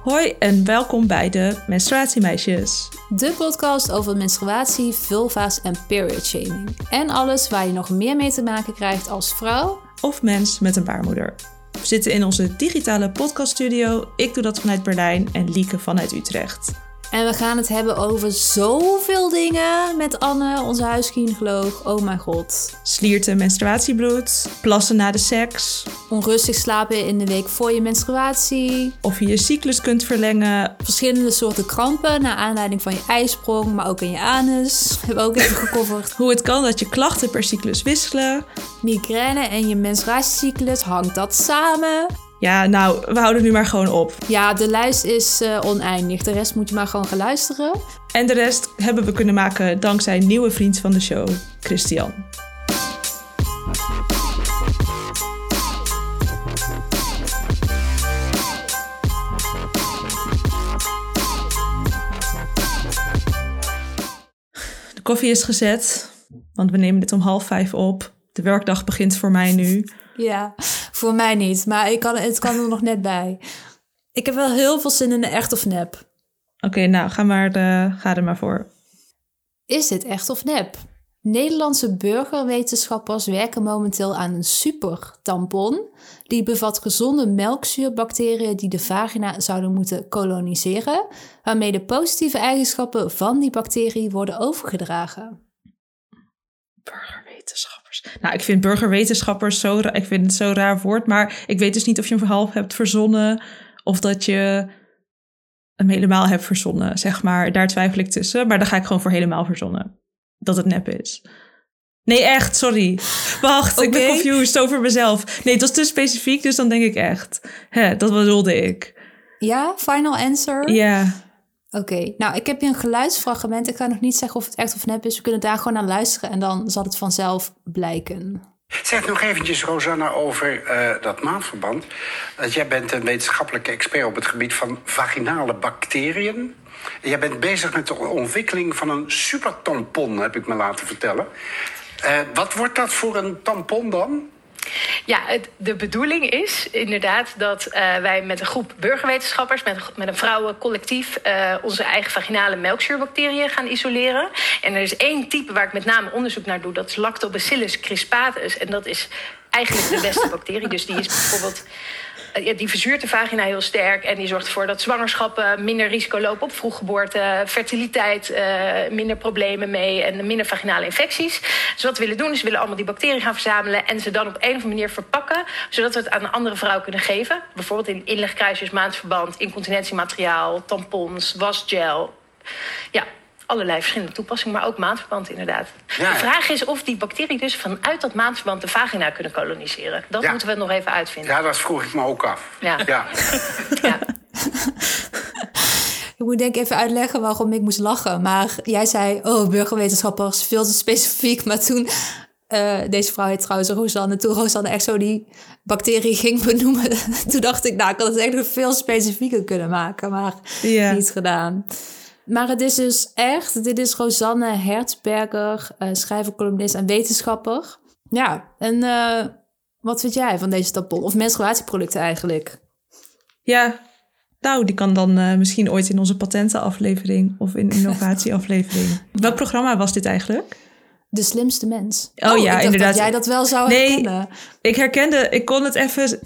Hoi en welkom bij de Menstruatiemeisjes. De podcast over menstruatie, vulva's en period shaming. En alles waar je nog meer mee te maken krijgt als vrouw. Of mens met een baarmoeder. We zitten in onze digitale podcaststudio. Ik doe dat vanuit Berlijn en Lieke vanuit Utrecht. En we gaan het hebben over zoveel dingen met Anne, onze huisgynaecoloog. Oh mijn god. Slierten, menstruatiebloed, plassen na de seks. Onrustig slapen in de week voor je menstruatie. Of je je cyclus kunt verlengen. Verschillende soorten krampen naar aanleiding van je ijsprong, maar ook in je anus. Hebben we ook even gecoverd. Hoe het kan dat je klachten per cyclus wisselen. Migraine en je menstruatiecyclus, hangt dat samen? Ja, nou, we houden nu maar gewoon op. Ja, de lijst is uh, oneindig. De rest moet je maar gewoon gaan luisteren. En de rest hebben we kunnen maken dankzij een nieuwe vriend van de show, Christian. De koffie is gezet, want we nemen dit om half vijf op. De werkdag begint voor mij nu. Ja, voor mij niet, maar ik kan, het kan er nog net bij. Ik heb wel heel veel zin in de echt of nep. Oké, nou, ga, maar de, ga er maar voor. Is dit echt of nep? Nederlandse burgerwetenschappers werken momenteel aan een supertampon. Die bevat gezonde melkzuurbacteriën die de vagina zouden moeten koloniseren, waarmee de positieve eigenschappen van die bacterie worden overgedragen. Burgerwetenschappers. Nou, ik vind burgerwetenschappers zo, ik vind het zo'n raar woord, maar ik weet dus niet of je een verhaal hebt verzonnen of dat je hem helemaal hebt verzonnen, zeg maar. Daar twijfel ik tussen, maar dan ga ik gewoon voor helemaal verzonnen. Dat het nep is. Nee, echt, sorry. Wacht, ik ben confused over mezelf. Nee, het was te specifiek, dus dan denk ik echt. Hè, dat bedoelde ik. Ja, final answer? Ja. Oké, nou, ik heb hier een geluidsfragment. Ik ga nog niet zeggen of het echt of nep is. We kunnen daar gewoon naar luisteren en dan zal het vanzelf blijken. Zeg nog eventjes, Rosanna, over uh, dat maandverband. Jij bent een wetenschappelijke expert op het gebied van vaginale bacteriën. Jij bent bezig met de ontwikkeling van een supertampon, heb ik me laten vertellen. Uh, wat wordt dat voor een tampon dan? Ja, het, de bedoeling is inderdaad dat uh, wij met een groep burgerwetenschappers, met, met een vrouwencollectief, uh, onze eigen vaginale melkzuurbacteriën gaan isoleren. En er is één type waar ik met name onderzoek naar doe, dat is Lactobacillus crispatus. En dat is eigenlijk de beste bacterie. Dus die is bijvoorbeeld ja, die verzuurt de vagina heel sterk. En die zorgt ervoor dat zwangerschappen minder risico lopen op vroeggeboorte, fertiliteit, uh, minder problemen mee en minder vaginale infecties. Dus wat we willen doen is we willen allemaal die bacteriën gaan verzamelen en ze dan op een of andere manier verpakken, zodat we het aan een andere vrouw kunnen geven. Bijvoorbeeld in inlegkruisjes, maandverband, incontinentiemateriaal, tampons, wasgel. Ja, allerlei verschillende toepassingen, maar ook maandverband inderdaad. Ja, de vraag is of die bacteriën dus vanuit dat maandverband de vagina kunnen koloniseren. Dat ja. moeten we nog even uitvinden. Ja, dat vroeg ik me ook af. Ja. ja. ja. Ik moet denk ik even uitleggen waarom ik moest lachen. Maar jij zei, oh, burgerwetenschappers, veel te specifiek. Maar toen, uh, deze vrouw heet trouwens Rosanne. Toen Rosanne echt zo die bacterie ging benoemen. toen dacht ik, nou, ik had het echt nog veel specifieker kunnen maken. Maar Ja. niet gedaan. Maar het is dus echt, dit is Rosanne Hertzberger, uh, schrijver, columnist en wetenschapper. Ja, en uh, wat vind jij van deze tampon? Of menstruatieproducten eigenlijk? Ja, nou, die kan dan uh, misschien ooit in onze patentenaflevering of in innovatieaflevering. Welk programma was dit eigenlijk? De slimste mens. Oh, ja, dacht inderdaad. Dat jij dat wel zou nee, herkennen. Ik herkende, ik kon het even.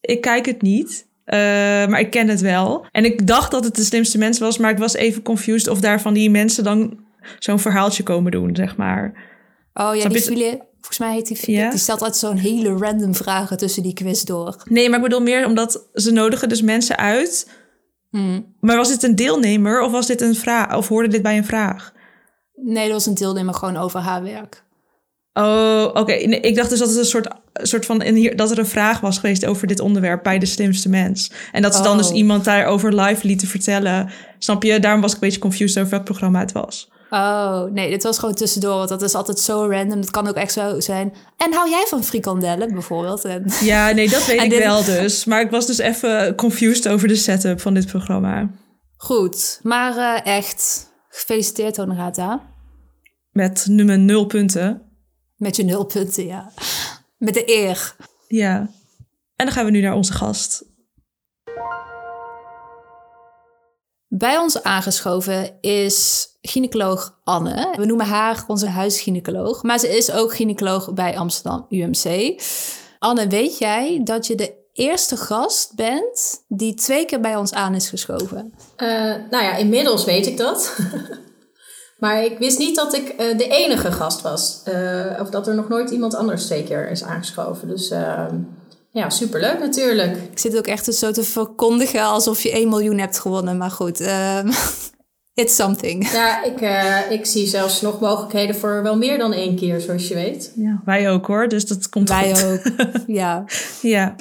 Ik kijk het niet. Uh, maar ik ken het wel. En ik dacht dat het de slimste mens was, maar ik was even confused of daar van die mensen dan zo'n verhaaltje komen doen, zeg maar. Oh ja, Snap die Philip, volgens mij heet die Philip. Die stelt altijd zo'n hele random vragen tussen die quiz door. Nee, maar ik bedoel meer omdat ze nodigen dus mensen uit. Hmm. Maar was dit een deelnemer of was dit een vraag? Of hoorde dit bij een vraag? Nee, dat was een deelnemer gewoon over haar werk. Oh, oké. Nee, ik dacht dus dat het een soort, soort van in hier, dat er een vraag was geweest over dit onderwerp bij de slimste mens. En dat ze dan dus Oh. iemand daarover live lieten vertellen. Snap je? Daarom was ik een beetje confused over welk programma het was. Oh, nee, dit was gewoon tussendoor, want dat is altijd zo random. Dat kan ook echt zo zijn. En hou jij van frikandellen bijvoorbeeld? En, Ja, nee, dat weet ik dit- wel dus. Maar ik was dus even confused over de setup van dit programma. Goed, maar eh, echt, gefeliciteerd Honorata. Met nummer nul punten. Met je nulpunten, ja. Met de eer. Ja. En dan gaan we nu naar onze gast. Bij ons aangeschoven is gynaecoloog Anne. We noemen haar onze huisgynaecoloog, maar ze is ook gynaecoloog bij Amsterdam UMC. Anne, weet jij dat je de eerste gast bent die twee keer bij ons aan is geschoven? Uh, nou ja, inmiddels weet ik dat. maar ik wist niet dat ik uh, de enige gast was. Uh, of dat er nog nooit iemand anders twee keer is aangeschoven. Dus ehm, ja, superleuk natuurlijk. Ik zit ook echt zo te verkondigen alsof je 1 miljoen hebt gewonnen. Maar goed, uh, it's something. Ja, ik, uh, ik zie zelfs nog mogelijkheden voor wel meer dan één keer, zoals je weet. Ja, wij ook hoor, dus dat komt wij goed. ook, ja. ja,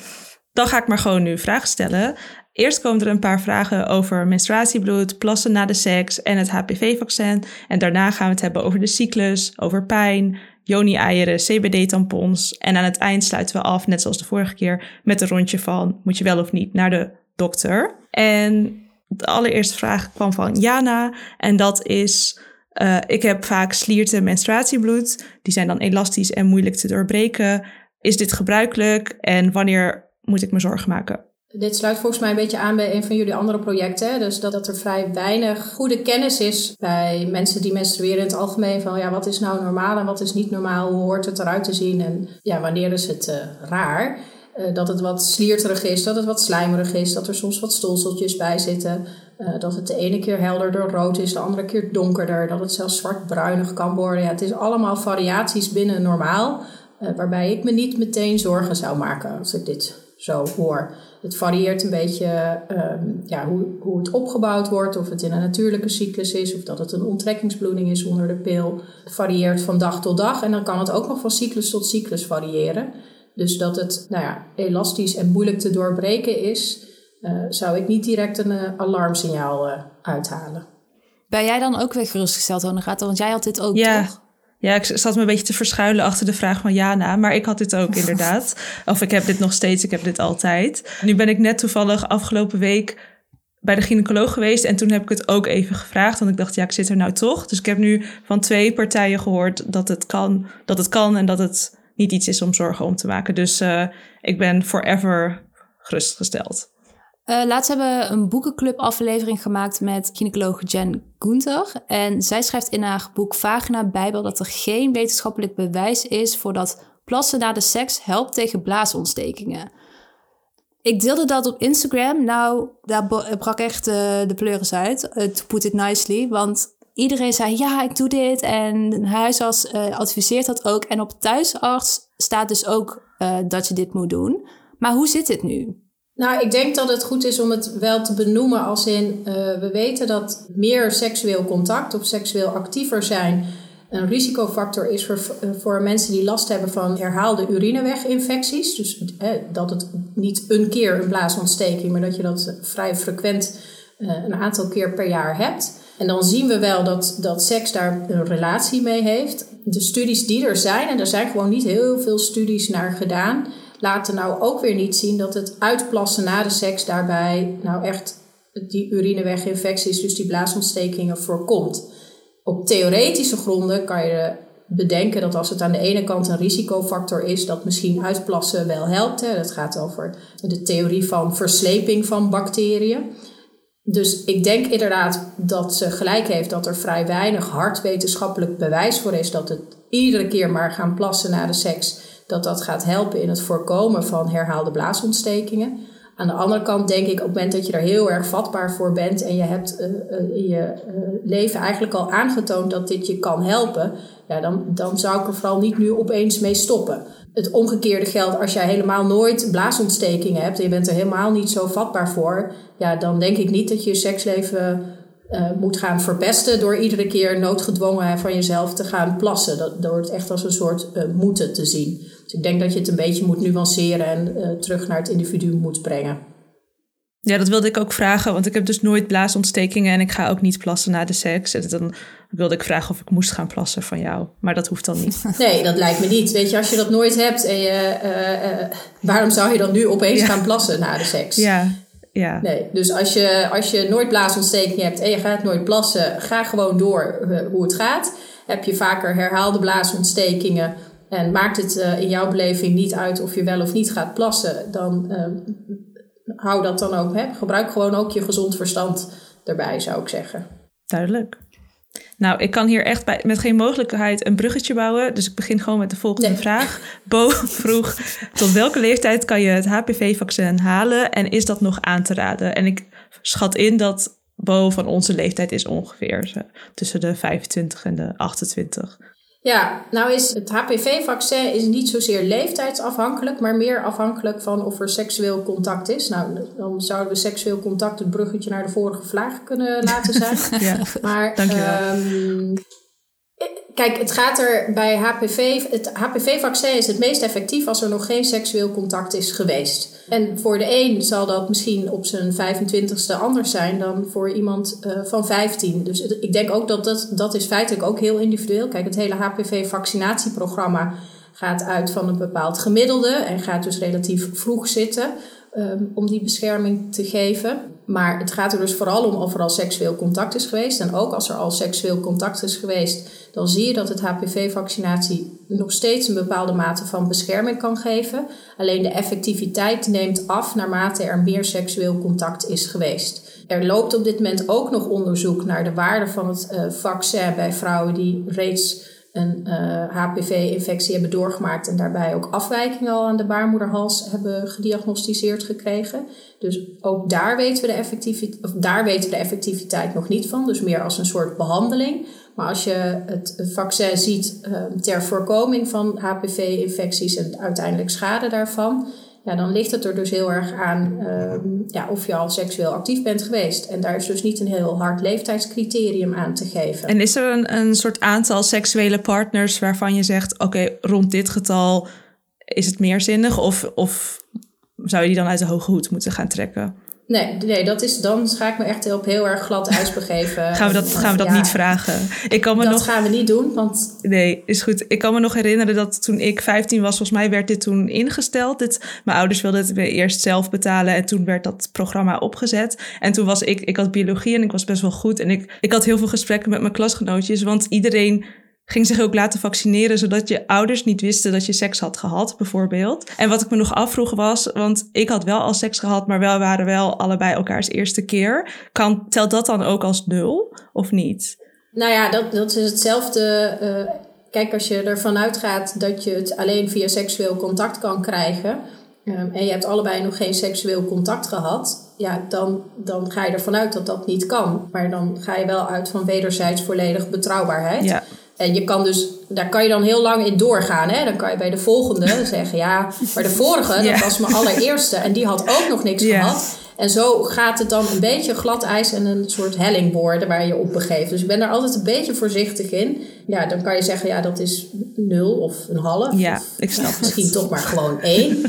dan ga ik maar gewoon nu vragen stellen. Eerst komen er een paar vragen over menstruatiebloed, plassen na de seks en het HPV-vaccin. En daarna gaan we het hebben over de cyclus, over pijn, Joni-eieren, CBD-tampons. En aan het eind sluiten we af, net zoals de vorige keer, met een rondje van moet je wel of niet naar de dokter. En de allereerste vraag kwam van Jana en dat is... Uh, ik heb vaak slierte menstruatiebloed. Die zijn dan elastisch en moeilijk te doorbreken. Is dit gebruikelijk en wanneer moet ik me zorgen maken? Dit sluit volgens mij een beetje aan bij een van jullie andere projecten. Dus dat, dat er vrij weinig goede kennis is bij mensen die menstrueren in het algemeen. Van ja, wat is nou normaal en wat is niet normaal? Hoe hoort het eruit te zien? En ja, wanneer is het uh, raar? Uh, dat het wat slierterig is, dat het wat slijmerig is, dat er soms wat stolseltjes bij zitten. Uh, dat het de ene keer helderder rood is, de andere keer donkerder. Dat het zelfs zwart-bruinig kan worden. Ja, het is allemaal variaties binnen normaal. waarbij ik me niet meteen zorgen zou maken als ik dit zo hoor. Het varieert een beetje um, ja, hoe, hoe het opgebouwd wordt, of het in een natuurlijke cyclus is, of dat het een onttrekkingsbloeding is onder de pil. Het varieert van dag tot dag en dan kan het ook nog van cyclus tot cyclus variëren. Dus dat het nou ja, elastisch en moeilijk te doorbreken is, uh, zou ik niet direct een uh, alarmsignaal uh, uithalen. Ben jij dan ook weer gerustgesteld, Honorata? Want jij had dit ook, ja. toch? Ja, ik zat me een beetje te verschuilen achter de vraag van Jana, maar ik had dit ook inderdaad. of ik heb dit nog steeds, ik heb dit altijd. Nu ben ik net toevallig afgelopen week bij de gynaecoloog geweest en toen heb ik het ook even gevraagd, want ik dacht, ja, ik zit er nou toch. Dus ik heb nu van twee partijen gehoord dat het kan, dat het kan en dat het niet iets is om zorgen om te maken. Dus uh, ik ben forever gerustgesteld. Uh, laatst hebben we een boekenclub aflevering gemaakt met gynaecoloog Jen Gunther. En zij schrijft in haar boek Vagina Bijbel dat er geen wetenschappelijk bewijs is voor dat plassen na de seks helpt tegen blaasontstekingen. Ik deelde dat op Instagram. Nou, daar brak echt uh, de pleuris uit, uh, to put it nicely. Want iedereen zei, ja, ik doe dit. En huisarts uh, adviseert dat ook. En op thuisarts staat dus ook dat je dit moet doen. Maar hoe zit dit nu? Nou, ik denk dat het goed is om het wel te benoemen als in, uh, we weten dat meer seksueel contact of seksueel actiever zijn een risicofactor is voor, voor mensen die last hebben van herhaalde urineweginfecties. Dus eh, dat het niet een keer een blaasontsteking, maar dat je dat vrij frequent een aantal keer per jaar hebt. En dan zien we wel dat, dat seks daar een relatie mee heeft. De studies die er zijn, en er zijn gewoon niet heel veel studies naar gedaan, laten nou ook weer niet zien dat het uitplassen na de seks daarbij nou echt die urineweginfecties, dus die blaasontstekingen, voorkomt. Op theoretische gronden kan je bedenken dat als het aan de ene kant een risicofactor is, dat misschien uitplassen wel helpt. Hè. Dat gaat over de theorie van versleping van bacteriën. Dus ik denk inderdaad dat ze gelijk heeft dat er vrij weinig hard wetenschappelijk bewijs voor is dat het iedere keer maar gaan plassen na de seks dat dat gaat helpen in het voorkomen van herhaalde blaasontstekingen. Aan de andere kant denk ik op het moment dat je er heel erg vatbaar voor bent en je hebt uh, uh, in je uh, leven eigenlijk al aangetoond dat dit je kan helpen, ja, dan, dan zou ik er vooral niet nu opeens mee stoppen. Het omgekeerde geldt als jij helemaal nooit blaasontstekingen hebt en je bent er helemaal niet zo vatbaar voor, ja, dan denk ik niet dat je seksleven moet gaan verpesten door iedere keer noodgedwongen van jezelf te gaan plassen. Dat, door het echt als een soort moeten te zien. Ik denk dat je het een beetje moet nuanceren en uh, terug naar het individu moet brengen. Ja, dat wilde ik ook vragen, want ik heb dus nooit blaasontstekingen en ik ga ook niet plassen na de seks. En dan wilde ik vragen of ik moest gaan plassen van jou, maar dat hoeft dan niet. Nee, dat lijkt me niet. Weet je, als je dat nooit hebt, en je, waarom zou je dan nu opeens ja. gaan plassen na de seks? Ja, ja. Nee, dus als je, als je nooit blaasontsteking hebt en je gaat nooit plassen, ga gewoon door hoe het gaat. Heb je vaker herhaalde blaasontstekingen en maakt het uh, in jouw beleving niet uit of je wel of niet gaat plassen, dan uh, hou dat dan ook. Hè? Gebruik gewoon ook je gezond verstand erbij, zou ik zeggen. Duidelijk. Nou, ik kan hier echt bij, met geen mogelijkheid een bruggetje bouwen. Dus ik begin gewoon met de volgende vraag. Bo vroeg, tot welke leeftijd kan je het HPV-vaccin halen en is dat nog aan te raden? En ik schat in dat Bo van onze leeftijd is ongeveer tussen de 25 en de 28. Ja, nou is het HPV-vaccin is niet zozeer leeftijdsafhankelijk, maar meer afhankelijk van of er seksueel contact is. Nou, dan zouden we seksueel contact het bruggetje naar de vorige vraag kunnen laten zijn. ja, maar, dankjewel. Um, Kijk, het gaat er bij HPV. Het HPV-vaccin is het meest effectief als er nog geen seksueel contact is geweest. En voor de een zal dat misschien op zijn 25ste anders zijn dan voor iemand uh, van 15. Dus ik denk ook dat dat, dat is feitelijk ook heel individueel. Kijk, het hele HPV-vaccinatieprogramma gaat uit van een bepaald gemiddelde en gaat dus relatief vroeg zitten. Um, om die bescherming te geven. Maar het gaat er dus vooral om of er al seksueel contact is geweest. En ook als er al seksueel contact is geweest, dan zie je dat het HPV-vaccinatie nog steeds een bepaalde mate van bescherming kan geven. Alleen de effectiviteit neemt af naarmate er meer seksueel contact is geweest. Er loopt op dit moment ook nog onderzoek naar de waarde van het uh, vaccin bij vrouwen die reeds een uh, eh, HPV-infectie hebben doorgemaakt en daarbij ook afwijkingen al aan de baarmoederhals hebben gediagnosticeerd gekregen. Dus ook daar weten we de effectiviteit, of daar weten we de effectiviteit nog niet van, dus meer als een soort behandeling. Maar als je het vaccin ziet uh, ter voorkoming van HPV-infecties en uiteindelijk schade daarvan, ja, dan ligt het er dus heel erg aan ehm, ja, of je al seksueel actief bent geweest. En daar is dus niet een heel hard leeftijdscriterium aan te geven. En is er een, een soort aantal seksuele partners waarvan je zegt: oké, rond dit getal is het meerzinnig? Of, of zou je die dan uit de hoge hoed moeten gaan trekken? Nee, nee dat is, dan ga ik me echt op heel erg glad ijs begeven. gaan we dat, gaan we dat niet vragen? Ik kan me dat nog... gaan we niet doen, want... Nee, is goed. Ik kan me nog herinneren dat toen ik 15 was, volgens mij werd dit toen ingesteld. Dit, mijn ouders wilden het eerst zelf betalen en toen werd dat programma opgezet. En toen was ik, ik had biologie en ik was best wel goed. En ik, ik had heel veel gesprekken met mijn klasgenootjes, want iedereen ging zich ook laten vaccineren, zodat je ouders niet wisten dat je seks had gehad, bijvoorbeeld. En wat ik me nog afvroeg was, want ik had wel al seks gehad, maar wel waren wel allebei elkaars eerste keer. Kan, telt dat dan ook als nul of niet? Nou ja, dat, dat is hetzelfde. Uh, kijk, als je ervan uitgaat dat je het alleen via seksueel contact kan krijgen. Um, en je hebt allebei nog geen seksueel contact gehad, ja, dan, dan ga je ervan uit dat dat niet kan. Maar dan ga je wel uit van wederzijds volledige betrouwbaarheid. Ja. En je kan dus, daar kan je dan heel lang in doorgaan. Hè? Dan kan je bij de volgende zeggen, ja, maar de vorige, dat was mijn allereerste. En die had ook nog niks gehad. En zo gaat het dan een beetje glad ijs en een soort helling worden waar je op begeeft. Dus ik ben daar altijd een beetje voorzichtig in. Ja, dan kan je zeggen, ja, dat is nul of een half. Ja, ik snap Misschien toch maar gewoon één.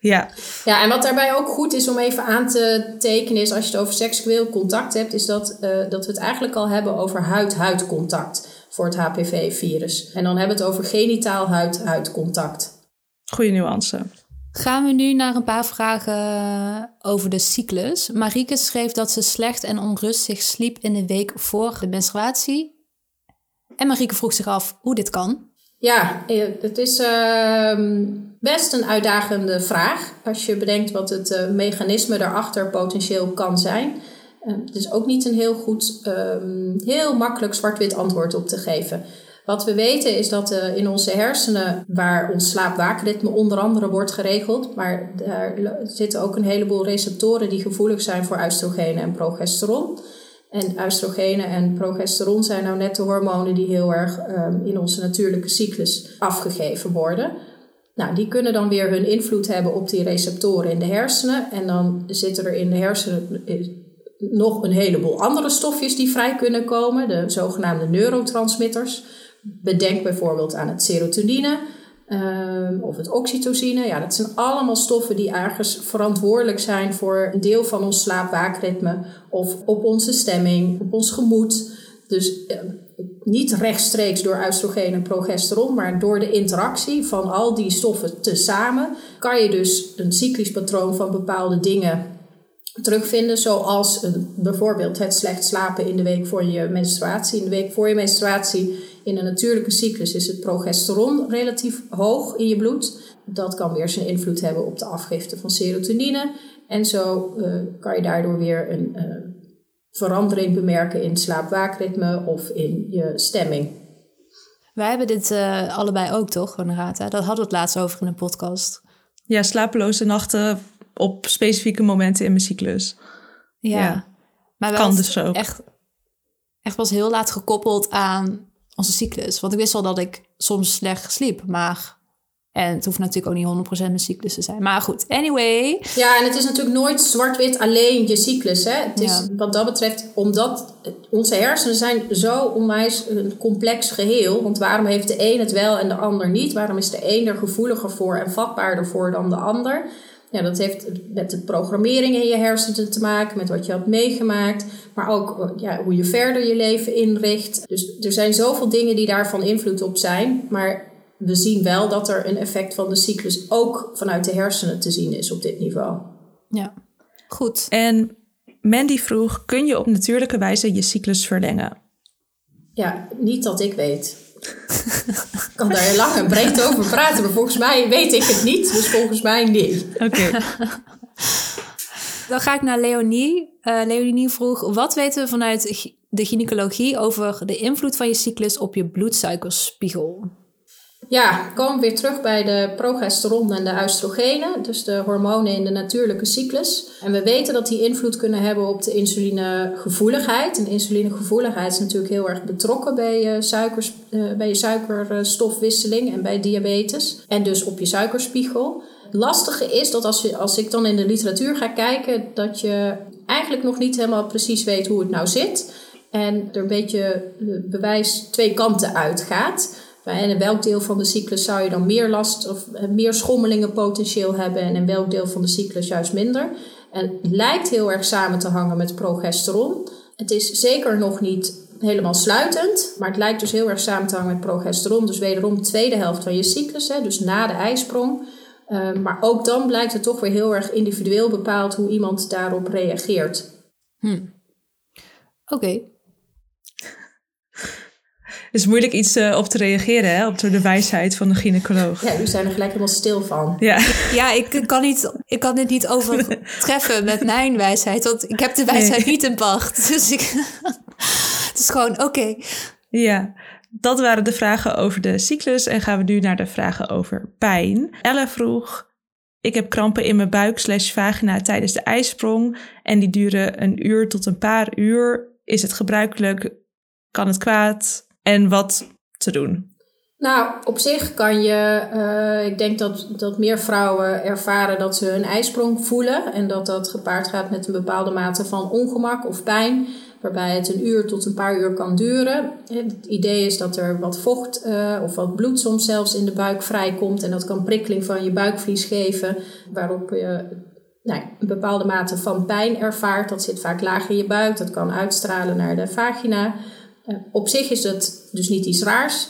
Ja. ja, en wat daarbij ook goed is om even aan te tekenen is als je het over seksueel contact hebt, is dat, uh, dat we het eigenlijk al hebben over huid-huid contact voor het HPV-virus. En dan hebben we het over genitaal huid-huid-contact. Goeie nuance. Gaan we nu naar een paar vragen over de cyclus. Marieke schreef dat ze slecht en onrustig sliep in de week voor de menstruatie. En Marieke vroeg zich af hoe dit kan. Ja, het is uh, best een uitdagende vraag als je bedenkt wat het uh, mechanisme daarachter potentieel kan zijn. Het is ook niet een heel goed, um, heel makkelijk zwart-wit antwoord op te geven. Wat we weten is dat uh, in onze hersenen, waar ons slaap-waakritme onder andere wordt geregeld, maar daar zitten ook een heleboel receptoren die gevoelig zijn voor oestrogenen en progesteron. En oestrogenen en progesteron zijn nou net de hormonen die heel erg um, in onze natuurlijke cyclus afgegeven worden. Nou, die kunnen dan weer hun invloed hebben op die receptoren in de hersenen. En dan zitten er in de hersenen nog een heleboel andere stofjes die vrij kunnen komen, de zogenaamde neurotransmitters. Bedenk bijvoorbeeld aan het serotonine um, of het oxytocine. Ja, dat zijn allemaal stoffen die ergens verantwoordelijk zijn voor een deel van ons slaapwaakritme of op onze stemming, op ons gemoed. Dus uh, niet rechtstreeks door oestrogeen en progesteron, maar door de interactie van al die stoffen tezamen kan je dus een cyclisch patroon van bepaalde dingen terugvinden, zoals een, bijvoorbeeld het slecht slapen in de week voor je menstruatie. In de week voor je menstruatie in een natuurlijke cyclus is het progesteron relatief hoog in je bloed. Dat kan weer zijn invloed hebben op de afgifte van serotonine. En zo uh, kan je daardoor weer een uh, verandering bemerken in slaap-waakritme of in je stemming. Wij hebben dit uh, allebei ook, toch, Renata? Dat hadden we het laatst over in een podcast. Ja, slapeloze nachten op specifieke momenten in mijn cyclus. Ja, ja. maar wel kan dus ook. Echt, echt pas heel laat gekoppeld aan onze cyclus. Want ik wist al dat ik soms slecht sliep, maar en het hoeft natuurlijk ook niet 100% een cyclus te zijn. Maar goed, anyway. Ja, en het is natuurlijk nooit zwart-wit alleen je cyclus. Hè? Het is wat dat betreft, omdat onze hersenen zijn zo onwijs een complex geheel. Want waarom heeft de een het wel en de ander niet? Waarom is de een er gevoeliger voor en vatbaarder voor dan de ander? Ja, dat heeft met de programmering in je hersenen te maken, met wat je had meegemaakt, maar ook ja, hoe je verder je leven inricht. Dus er zijn zoveel dingen die daarvan invloed op zijn. Maar we zien wel dat er een effect van de cyclus ook vanuit de hersenen te zien is op dit niveau. Ja, goed. En Mandy vroeg: kun je op natuurlijke wijze je cyclus verlengen? Ja, niet dat ik weet. Ik kan daar lang en breed over praten, maar volgens mij weet ik het niet, dus volgens mij niet. Oké. Dan ga ik naar Leonie. Uh, Leonie vroeg: wat weten we vanuit de gynaecologie over de invloed van je cyclus op je bloedsuikerspiegel? Ja, komen we weer terug bij de progesteron en de oestrogenen, dus de hormonen in de natuurlijke cyclus. En we weten dat die invloed kunnen hebben op de insulinegevoeligheid. En insulinegevoeligheid is natuurlijk heel erg betrokken bij je, suikers, uh, bij je suikerstofwisseling en bij diabetes. En dus op je suikerspiegel. Het lastige is dat als, je, als ik dan in de literatuur ga kijken, dat je eigenlijk nog niet helemaal precies weet hoe het nou zit. En er een beetje bewijs twee kanten uitgaat. En in welk deel van de cyclus zou je dan meer last of meer schommelingen potentieel hebben en in welk deel van de cyclus juist minder? En het lijkt heel erg samen te hangen met progesteron. Het is zeker nog niet helemaal sluitend, maar het lijkt dus heel erg samen te hangen met progesteron. Dus wederom de tweede helft van je cyclus, hè, dus na de ijsprong. Uh, maar ook dan blijkt het toch weer heel erg individueel bepaald hoe iemand daarop reageert. Hmm. Oké, is moeilijk iets uh, op te reageren, hè, op de wijsheid van de gynaecoloog. Ja, u zijn er gelijk helemaal stil van. Ja, ja ik, kan niet, ik kan dit niet overtreffen met mijn wijsheid, want ik heb de wijsheid niet in pacht. Dus ik, het is gewoon oké. Ja, dat waren de vragen over de cyclus. En gaan we nu naar de vragen over pijn. Elle vroeg, ik heb krampen in mijn buik slash vagina tijdens de ijsprong. En die duren een uur tot een paar uur. Is het gebruikelijk? Kan het kwaad? En wat te doen? Nou, op zich kan je, uh, ik denk dat, dat meer vrouwen ervaren dat ze een ijsprong voelen en dat dat gepaard gaat met een bepaalde mate van ongemak of pijn, waarbij het een uur tot een paar uur kan duren. Het idee is dat er wat vocht uh, of wat bloed soms zelfs in de buik vrijkomt en dat kan prikkeling van je buikvlies geven, waarop je nou, een bepaalde mate van pijn ervaart. Dat zit vaak laag in je buik, dat kan uitstralen naar de vagina. Eh, op zich is het dus niet iets raars.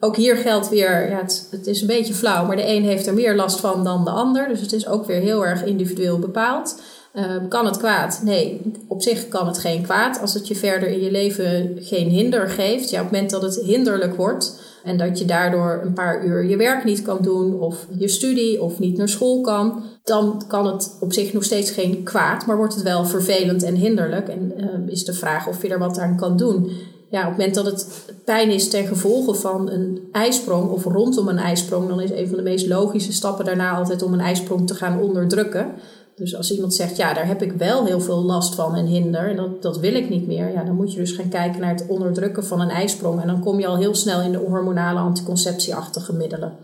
Ook hier geldt weer, ja, het, is een beetje flauw, maar de een heeft er meer last van dan de ander. Dus het is ook weer heel erg individueel bepaald. Ehm, kan het kwaad? Nee, op zich kan het geen kwaad. Als het je verder in je leven geen hinder geeft. Ja, op het moment dat het hinderlijk wordt en dat je daardoor een paar uur je werk niet kan doen, of je studie, of niet naar school kan, dan kan het op zich nog steeds geen kwaad, maar wordt het wel vervelend en hinderlijk. En uh, is de vraag of je er wat aan kan doen ja, op het moment dat het pijn is ten gevolge van een ijsprong of rondom een ijsprong, dan is een van de meest logische stappen daarna altijd om een ijsprong te gaan onderdrukken. Dus als iemand zegt, ja, daar heb ik wel heel veel last van en hinder en dat, dat wil ik niet meer, ja, dan moet je dus gaan kijken naar het onderdrukken van een ijsprong. En dan kom je al heel snel in de hormonale anticonceptieachtige middelen.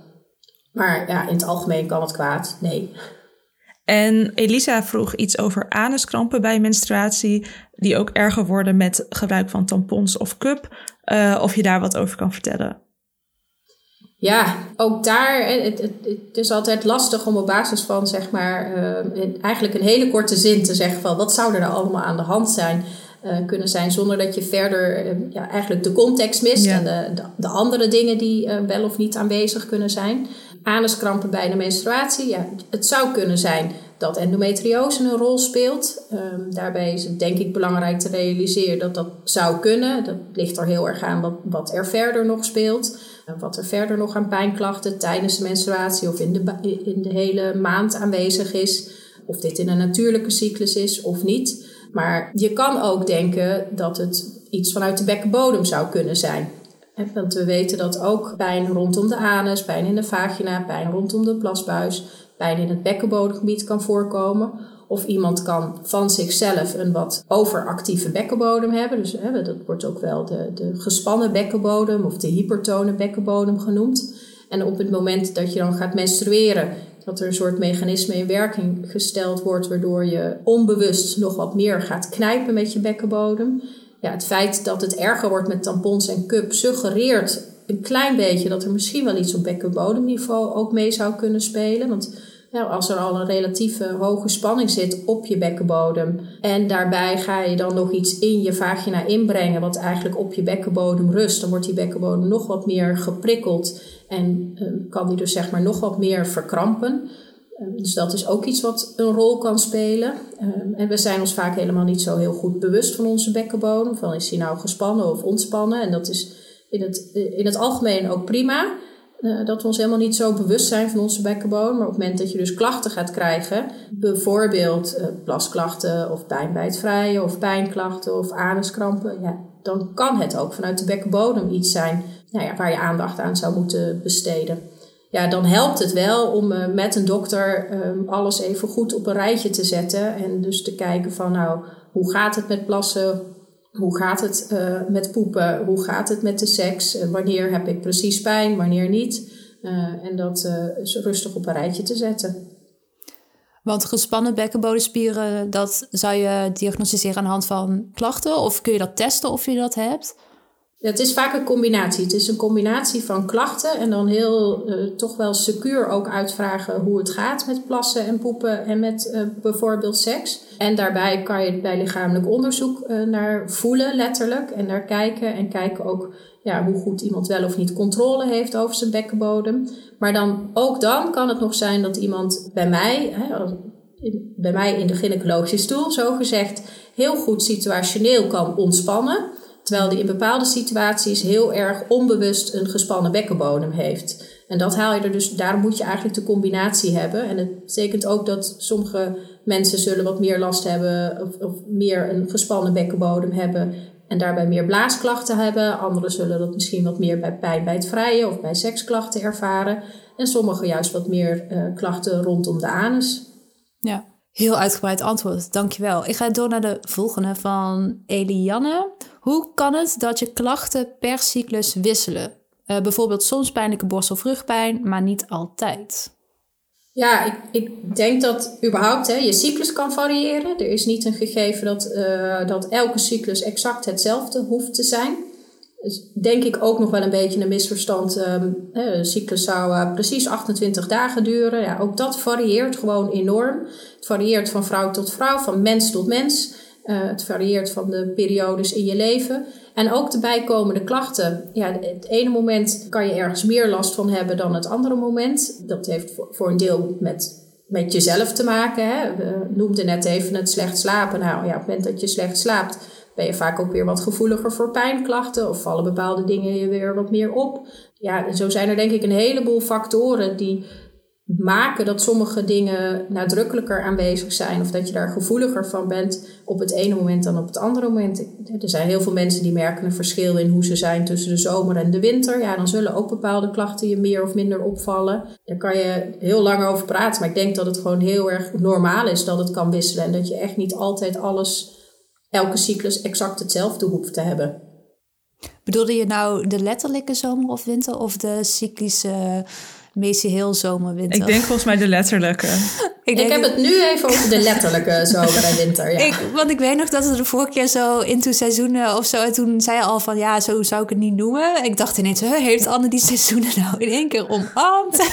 Maar ja, in het algemeen kan het kwaad, nee. En Elisa vroeg iets over anuskrampen bij menstruatie, die ook erger worden met gebruik van tampons of cup. Uh, of je daar wat over kan vertellen. Ja, ook daar, het, het, het, is altijd lastig om op basis van, zeg maar, uh, eigenlijk een hele korte zin te zeggen van wat zou er nou allemaal aan de hand zijn. Uh, kunnen zijn zonder dat je verder uh, ja, eigenlijk de context mist en de, de, de, andere dingen die wel of niet aanwezig kunnen zijn anuskrampen bij de menstruatie. Ja, het zou kunnen zijn dat endometriose een rol speelt. Um, daarbij is het denk ik belangrijk te realiseren dat dat zou kunnen. Dat ligt er heel erg aan wat, er verder nog speelt. Wat er verder nog aan pijnklachten tijdens de menstruatie of in de, in de hele maand aanwezig is. Of dit in een natuurlijke cyclus is of niet. Maar je kan ook denken dat het iets vanuit de bekkenbodem zou kunnen zijn. Want we weten dat ook pijn rondom de anus, pijn in de vagina, pijn rondom de plasbuis, pijn in het bekkenbodemgebied kan voorkomen. Of iemand kan van zichzelf een wat overactieve bekkenbodem hebben. Dus hè, dat wordt ook wel de, de gespannen bekkenbodem of de hypertone bekkenbodem genoemd. En op het moment dat je dan gaat menstrueren, dat er een soort mechanisme in werking gesteld wordt, waardoor je onbewust nog wat meer gaat knijpen met je bekkenbodem. Ja, het feit dat het erger wordt met tampons en cup suggereert een klein beetje dat er misschien wel iets op bekkenbodemniveau ook mee zou kunnen spelen. Want nou, als er al een relatieve hoge spanning zit op je bekkenbodem en daarbij ga je dan nog iets in je vagina inbrengen wat eigenlijk op je bekkenbodem rust, dan wordt die bekkenbodem nog wat meer geprikkeld en uh, kan die dus zeg maar nog wat meer verkrampen. Uh, dus dat is ook iets wat een rol kan spelen. Uh, en we zijn ons vaak helemaal niet zo heel goed bewust van onze bekkenbodem. Van is die nou gespannen of ontspannen? En dat is in het, in het algemeen ook prima. Uh, dat we ons helemaal niet zo bewust zijn van onze bekkenbodem. Maar op het moment dat je dus klachten gaat krijgen, bijvoorbeeld uh, plasklachten of pijn bij het vrijen of pijnklachten of anuskrampen, ja, dan kan het ook vanuit de bekkenbodem iets zijn nou ja, waar je aandacht aan zou moeten besteden. Ja, dan helpt het wel om uh, met een dokter um, alles even goed op een rijtje te zetten. En dus te kijken van nou, hoe gaat het met plassen? Hoe gaat het uh, met poepen? Hoe gaat het met de seks? Uh, wanneer heb ik precies pijn? Wanneer niet? en dat rustig op een rijtje te zetten. Want gespannen bekkenbodemspieren, dat zou je diagnosticeren aan de hand van klachten? Of kun je dat testen of je dat hebt? Het is vaak een combinatie. Het is een combinatie van klachten en dan heel uh, toch wel secuur ook uitvragen hoe het gaat met plassen en poepen en met uh, bijvoorbeeld seks. En daarbij kan je bij lichamelijk onderzoek uh, naar voelen, letterlijk, en naar kijken. En kijken ook ja, hoe goed iemand wel of niet controle heeft over zijn bekkenbodem. Maar dan, ook dan kan het nog zijn dat iemand bij mij, hè, bij mij in de gynaecologische stoel, zo gezegd, heel goed situationeel kan ontspannen. Terwijl die in bepaalde situaties heel erg onbewust een gespannen bekkenbodem heeft. En dat haal je er dus, daarom moet je eigenlijk de combinatie hebben. En het betekent ook dat sommige mensen zullen wat meer last hebben of, of meer een gespannen bekkenbodem hebben en daarbij meer blaasklachten hebben. Anderen zullen dat misschien wat meer bij pijn bij het vrijen of bij seksklachten ervaren. En sommigen juist wat meer uh, klachten rondom de anus. Ja, heel uitgebreid antwoord. Dankjewel. Ik ga door naar de volgende van Elianne. Hoe kan het dat je klachten per cyclus wisselen? Uh, bijvoorbeeld soms pijnlijke borst- of rugpijn, maar niet altijd. Ja, ik, ik denk dat überhaupt hè, je cyclus kan variëren. Er is niet een gegeven dat, uh, dat elke cyclus exact hetzelfde hoeft te zijn. Dus denk ik ook nog wel een beetje een misverstand. Um, cyclus zou uh, precies 28 dagen duren. Ja, ook dat varieert gewoon enorm. Het varieert van vrouw tot vrouw, van mens tot mens. Uh, het varieert van de periodes in je leven. En ook de bijkomende klachten. Ja, het ene moment kan je ergens meer last van hebben dan het andere moment. Dat heeft voor een deel met, met jezelf te maken. Hè. We noemden net even het slecht slapen. Nou ja, op het moment dat je slecht slaapt, ben je vaak ook weer wat gevoeliger voor pijnklachten. Of vallen bepaalde dingen je weer wat meer op. Ja, zo zijn er denk ik een heleboel factoren die maken dat sommige dingen nadrukkelijker aanwezig zijn of dat je daar gevoeliger van bent op het ene moment dan op het andere moment. Er zijn heel veel mensen die merken een verschil in hoe ze zijn tussen de zomer en de winter. Ja, dan zullen ook bepaalde klachten je meer of minder opvallen. Daar kan je heel lang over praten, maar ik denk dat het gewoon heel erg normaal is dat het kan wisselen en dat je echt niet altijd alles, elke cyclus exact hetzelfde hoeft te hebben. Bedoelde je nou de letterlijke zomer of winter of de cyclische Macy heel zomerwinter. Ik denk volgens mij de letterlijke. ik, ik heb het nu even over de letterlijke zomer en winter. Ja. Ik, want ik weet nog dat het de vorige keer zo into seizoenen of zo. En toen zei je al van ja, zo zou ik het niet noemen. Ik dacht ineens, heeft Anne die seizoenen nou in één keer omarmd?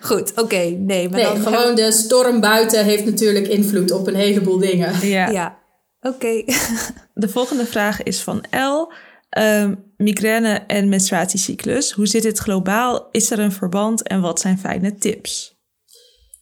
Goed, oké, okay, nee. Maar nee, dan gewoon de storm buiten heeft natuurlijk invloed op een heleboel dingen. Ja, ja. oké. Okay. de volgende vraag is van El. Um, migraine en menstruatiecyclus. Hoe zit het globaal? Is er een verband en wat zijn fijne tips?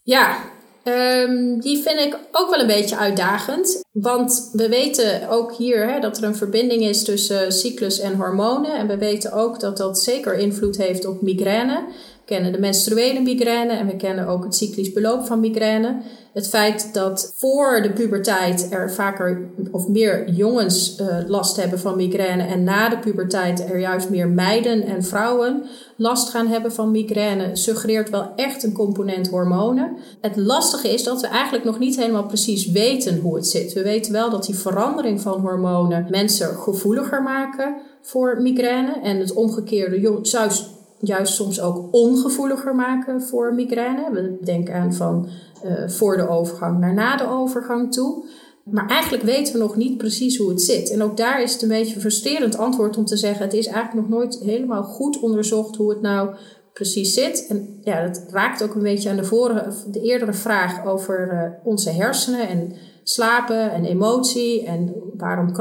Ja, um, die vind ik ook wel een beetje uitdagend. Want we weten ook hier hè, dat er een verbinding is tussen cyclus en hormonen. En we weten ook dat dat zeker invloed heeft op migraine. Kennen de menstruele migraine en we kennen ook het cyclisch beloop van migraine. Het feit dat voor de puberteit er vaker of meer jongens uh, last hebben van migraine en na de puberteit er juist meer meiden en vrouwen last gaan hebben van migraine, suggereert wel echt een component hormonen. Het lastige is dat we eigenlijk nog niet helemaal precies weten hoe het zit. We weten wel dat die verandering van hormonen mensen gevoeliger maken voor migraine en het omgekeerde juist juist soms ook ongevoeliger maken voor migraine. We denken aan van uh, voor de overgang naar na de overgang toe. Maar eigenlijk weten we nog niet precies hoe het zit. En ook daar is het een beetje een frustrerend antwoord om te zeggen: het is eigenlijk nog nooit helemaal goed onderzocht hoe het nou precies zit. En ja, dat raakt ook een beetje aan de, vorige, de eerdere vraag over uh, onze hersenen en slapen en emotie en waarom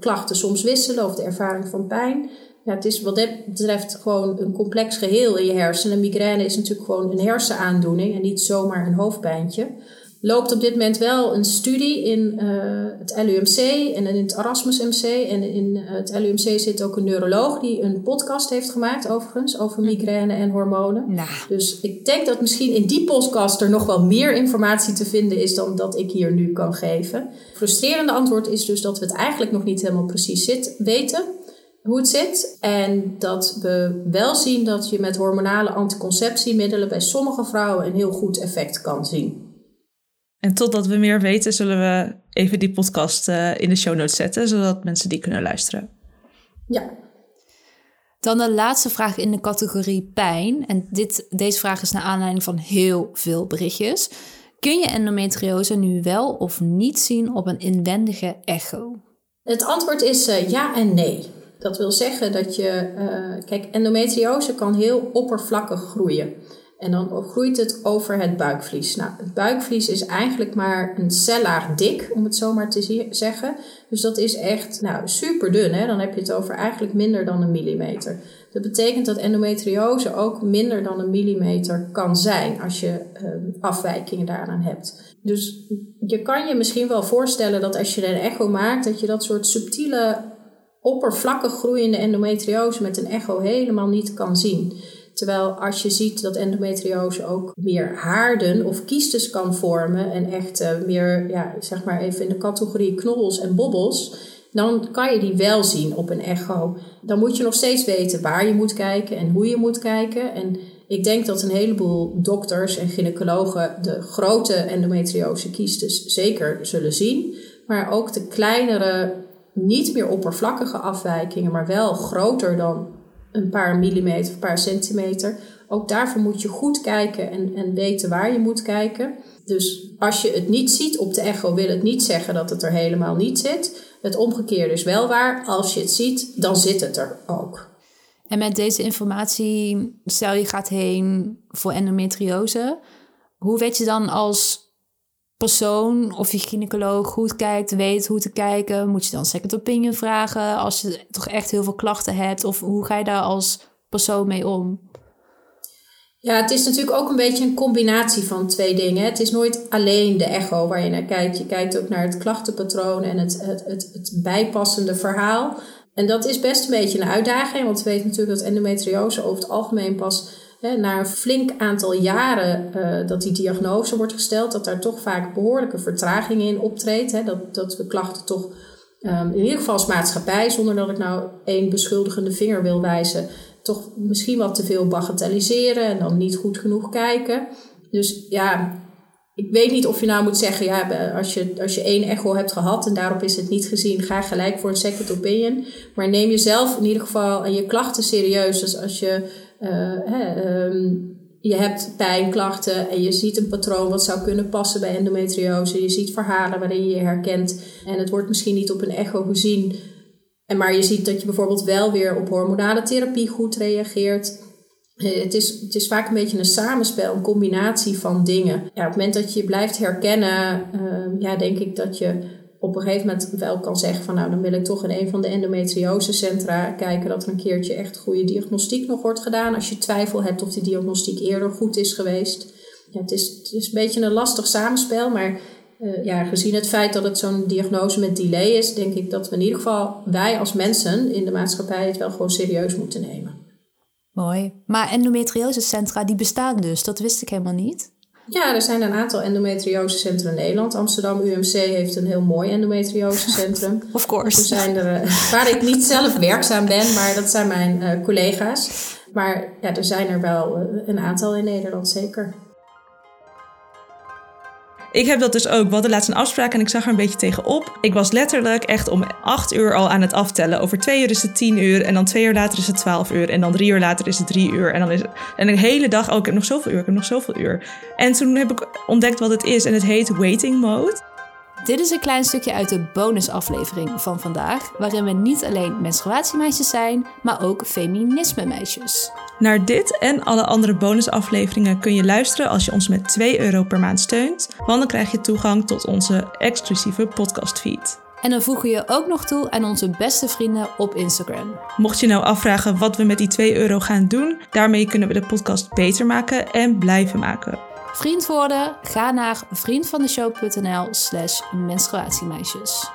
klachten soms wisselen of de ervaring van pijn. Ja, het is wat dat betreft gewoon een complex geheel in je hersenen. Migraine is natuurlijk gewoon een hersenaandoening en niet zomaar een hoofdpijntje. Loopt op dit moment wel een studie in uh, het LUMC en in het Erasmus MC. En in uh, het LUMC zit ook een neuroloog die een podcast heeft gemaakt, overigens, over migraine en hormonen. Nou. Dus ik denk dat misschien in die podcast er nog wel meer informatie te vinden is dan dat ik hier nu kan geven. Frustrerende antwoord is dus dat we het eigenlijk nog niet helemaal precies zit, weten hoe het zit. En dat we wel zien dat je met hormonale anticonceptiemiddelen bij sommige vrouwen een heel goed effect kan zien. En totdat we meer weten, zullen we even die podcast uh, in de show notes zetten, zodat mensen die kunnen luisteren. Ja. Dan de laatste vraag in de categorie pijn. En dit, deze vraag is naar aanleiding van heel veel berichtjes. Kun je endometriose nu wel of niet zien op een inwendige echo? Het antwoord is uh, ja en nee. Dat wil zeggen dat je, uh, kijk, endometriose kan heel oppervlakkig groeien. En dan groeit het over het buikvlies. Nou, het buikvlies is eigenlijk maar een cellaag dik, om het zo maar te zeggen. Dus dat is echt nou, super dun. Hè? Dan heb je het over eigenlijk minder dan een millimeter. Dat betekent dat endometriose ook minder dan een millimeter kan zijn als je uh, afwijkingen daaraan hebt. Dus je kan je misschien wel voorstellen dat als je een echo maakt, dat je dat soort subtiele oppervlakkig groeiende endometriose met een echo helemaal niet kan zien. Terwijl als je ziet dat endometriose ook meer haarden of kiestes kan vormen en echt uh, meer, ja, zeg maar even in de categorie knobbels en bobbels, dan kan je die wel zien op een echo. Dan moet je nog steeds weten waar je moet kijken en hoe je moet kijken. En ik denk dat een heleboel dokters en gynaecologen de grote endometriose kiestes zeker zullen zien, maar ook de kleinere niet meer oppervlakkige afwijkingen, maar wel groter dan een paar millimeter een paar centimeter. Ook daarvoor moet je goed kijken en, en weten waar je moet kijken. Dus als je het niet ziet op de echo, wil het niet zeggen dat het er helemaal niet zit. Het omgekeerde is wel waar. Als je het ziet, dan zit het er ook. En met deze informatie, stel je gaat heen voor endometriose. Hoe weet je dan als persoon of je gynaecoloog goed kijkt, weet hoe te kijken? Moet je dan second opinion vragen als je toch echt heel veel klachten hebt? Of hoe ga je daar als persoon mee om? Ja, het is natuurlijk ook een beetje een combinatie van twee dingen. Het is nooit alleen de echo waar je naar kijkt. Je kijkt ook naar het klachtenpatroon en het, het, het, het bijpassende verhaal. En dat is best een beetje een uitdaging, want we weten natuurlijk dat endometriose over het algemeen pas hè, na een flink aantal jaren uh, dat die diagnose wordt gesteld, dat daar toch vaak behoorlijke vertraging in optreedt. Hè, dat, dat we klachten toch um, in ieder geval als maatschappij, zonder dat ik nou één beschuldigende vinger wil wijzen, toch misschien wat te veel bagatelliseren en dan niet goed genoeg kijken. Dus ja, ik weet niet of je nou moet zeggen, ja, als je, als je één echo hebt gehad en daarop is het niet gezien, ga gelijk voor een second opinion. Maar neem jezelf in ieder geval en je klachten serieus. Dus als je uh, je hebt pijnklachten en je ziet een patroon wat zou kunnen passen bij endometriose. Je ziet verhalen waarin je je herkent en het wordt misschien niet op een echo gezien. En maar je ziet dat je bijvoorbeeld wel weer op hormonale therapie goed reageert. Eh, het is, het is vaak een beetje een samenspel, een combinatie van dingen. Ja, op het moment dat je blijft herkennen, uh, ja, denk ik dat je op een gegeven moment wel kan zeggen van nou dan wil ik toch in een van de endometriosecentra kijken dat er een keertje echt goede diagnostiek nog wordt gedaan. Als je twijfel hebt of die diagnostiek eerder goed is geweest. Ja, het, is, het is een beetje een lastig samenspel, maar uh, ja, gezien het feit dat het zo'n diagnose met delay is, denk ik dat we in ieder geval wij als mensen in de maatschappij het wel gewoon serieus moeten nemen. Mooi. Maar endometriosecentra, die bestaan dus. Dat wist ik helemaal niet. Ja, er zijn een aantal endometriosecentra in Nederland. Amsterdam UMC heeft een heel mooi endometriosecentrum. Of course. Er zijn er, uh, waar ik niet zelf werkzaam ben, maar dat zijn mijn uh, collega's. Maar ja, er zijn er wel uh, een aantal in Nederland, zeker. Ik heb dat dus ook. We hadden laatst een afspraak en ik zag er een beetje tegenop. Ik was letterlijk echt om acht uur al aan het aftellen. Over twee uur is het tien uur en dan twee uur later is het twaalf uur. En dan drie uur later is het drie uur. En dan is het... En de hele dag, oh ik heb nog zoveel uur, ik heb nog zoveel uur. En toen heb ik ontdekt wat het is en het heet waiting mode. Dit is een klein stukje uit de bonusaflevering van vandaag, waarin we niet alleen menstruatiemeisjes zijn, maar ook feminisme-meisjes. Naar dit en alle andere bonusafleveringen kun je luisteren als je ons met 2 euro per maand steunt, want dan krijg je toegang tot onze exclusieve podcastfeed. En dan voegen we je ook nog toe aan onze beste vrienden op Instagram. Mocht je nou afvragen wat we met die 2 euro gaan doen, daarmee kunnen we de podcast beter maken en blijven maken. Vriend worden? Ga naar vriendvandeshow.nl slash menstruatiemeisjes.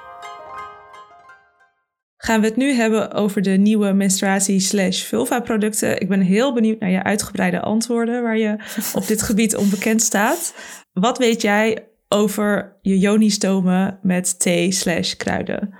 Gaan we het nu hebben over de nieuwe menstruatie slash vulva producten. Ik ben heel benieuwd naar je uitgebreide antwoorden waar je op dit gebied onbekend staat. Wat weet jij over je yoni-stomen met thee slash kruiden?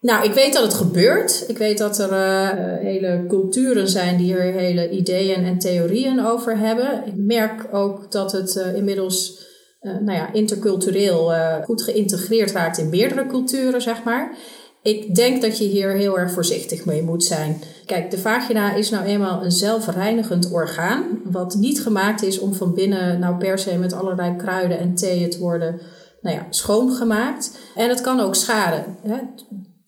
Nou, ik weet dat het gebeurt. Ik weet dat er uh, hele culturen zijn die er hele ideeën en theorieën over hebben. Ik merk ook dat het uh, inmiddels uh, nou ja, intercultureel goed geïntegreerd raakt in meerdere culturen, zeg maar. Ik denk dat je hier heel erg voorzichtig mee moet zijn. Kijk, de vagina is nou eenmaal een zelfreinigend orgaan, wat niet gemaakt is om van binnen nou per se met allerlei kruiden en theeën te worden nou ja, schoongemaakt. En het kan ook schaden. Hè.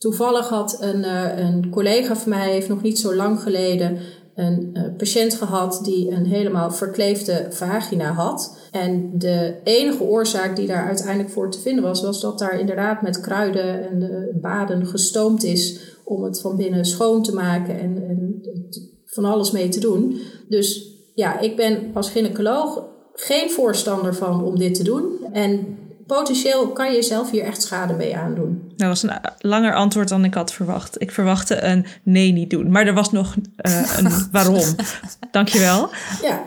Toevallig had een, uh, een collega van mij, heeft nog niet zo lang geleden, een uh, patiënt gehad die een helemaal verkleefde vagina had. En de enige oorzaak die daar uiteindelijk voor te vinden was, was dat daar inderdaad met kruiden en de baden gestoomd is om het van binnen schoon te maken en, en van alles mee te doen. Dus ja, ik ben als gynaecoloog geen voorstander van om dit te doen. En potentieel kan je jezelf hier echt schade mee aandoen. Dat was een langer antwoord dan ik had verwacht. Ik verwachtte een nee niet doen. Maar er was nog uh, een waarom. Dankjewel. Ja.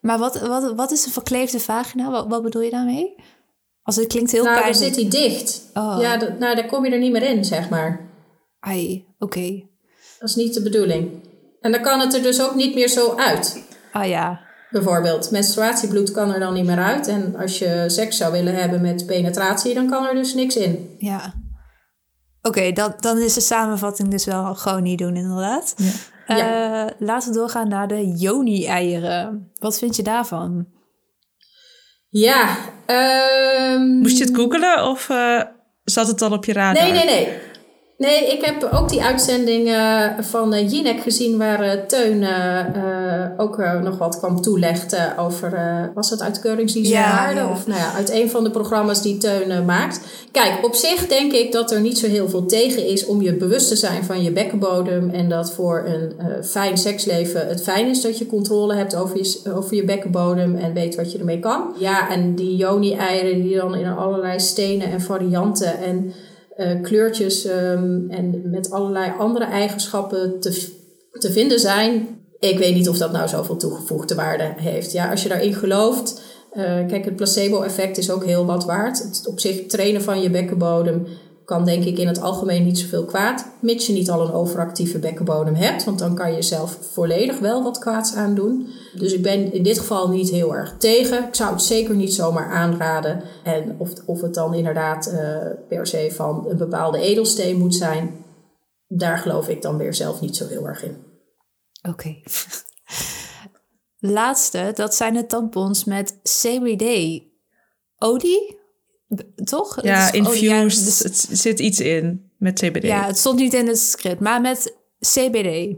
Maar wat, wat, wat is een verkleefde vagina? Wat, wat bedoel je daarmee? Als het klinkt heel nou, pijnlijk. dan zit hij dicht. Oh. Ja, nou, daar kom je er niet meer in, zeg maar. Ai, oké. Okay. Dat is niet de bedoeling. En dan kan het er dus ook niet meer zo uit. Ah ja. Bijvoorbeeld, menstruatiebloed kan er dan niet meer uit. En als je seks zou willen hebben met penetratie, dan kan er dus niks in. Ja. Oké, okay, dan is de samenvatting dus wel gewoon niet doen, inderdaad. Ja. Uh, ja. Laten we doorgaan naar de Joni-eieren. Wat vind je daarvan? Ja. Um... Moest je het googelen of uh, zat het al op je radar? Nee, nee, nee. Nee, ik heb ook die uitzending uh, van uh, Jinek gezien waar uh, Teun ook nog wat kwam toelichten over, was het uit Keuringsdienstwaarde? Ja, ja. Of nou ja, uit een van de programma's die Teun maakt. Kijk, op zich denk ik dat er niet zo heel veel tegen is om je bewust te zijn van je bekkenbodem. En dat voor een fijn seksleven het fijn is dat je controle hebt over je, over je bekkenbodem en weet wat je ermee kan. Ja, en die Joni-eieren die dan in allerlei stenen en varianten en... Uh, kleurtjes um, en met allerlei andere eigenschappen te, te vinden zijn. Ik weet niet of dat nou zoveel toegevoegde waarde heeft. Ja, als je daarin gelooft. Uh, kijk, het placebo-effect is ook heel wat waard. Het op zich trainen van je bekkenbodem kan denk ik in het algemeen niet zoveel kwaad. Mits je niet al een overactieve bekkenbodem hebt. Want dan kan je zelf volledig wel wat kwaads aandoen. Dus ik ben in dit geval niet heel erg tegen. Ik zou het zeker niet zomaar aanraden. En of, of het dan inderdaad uh, per se van een bepaalde edelsteen moet zijn. Daar geloof ik dan weer zelf niet zo heel erg in. Oké. Laatste, dat zijn de tampons met CBD. Odi? Toch? Ja, infused. Dus, het zit iets in met CBD. Ja, het stond niet in het script, maar met CBD.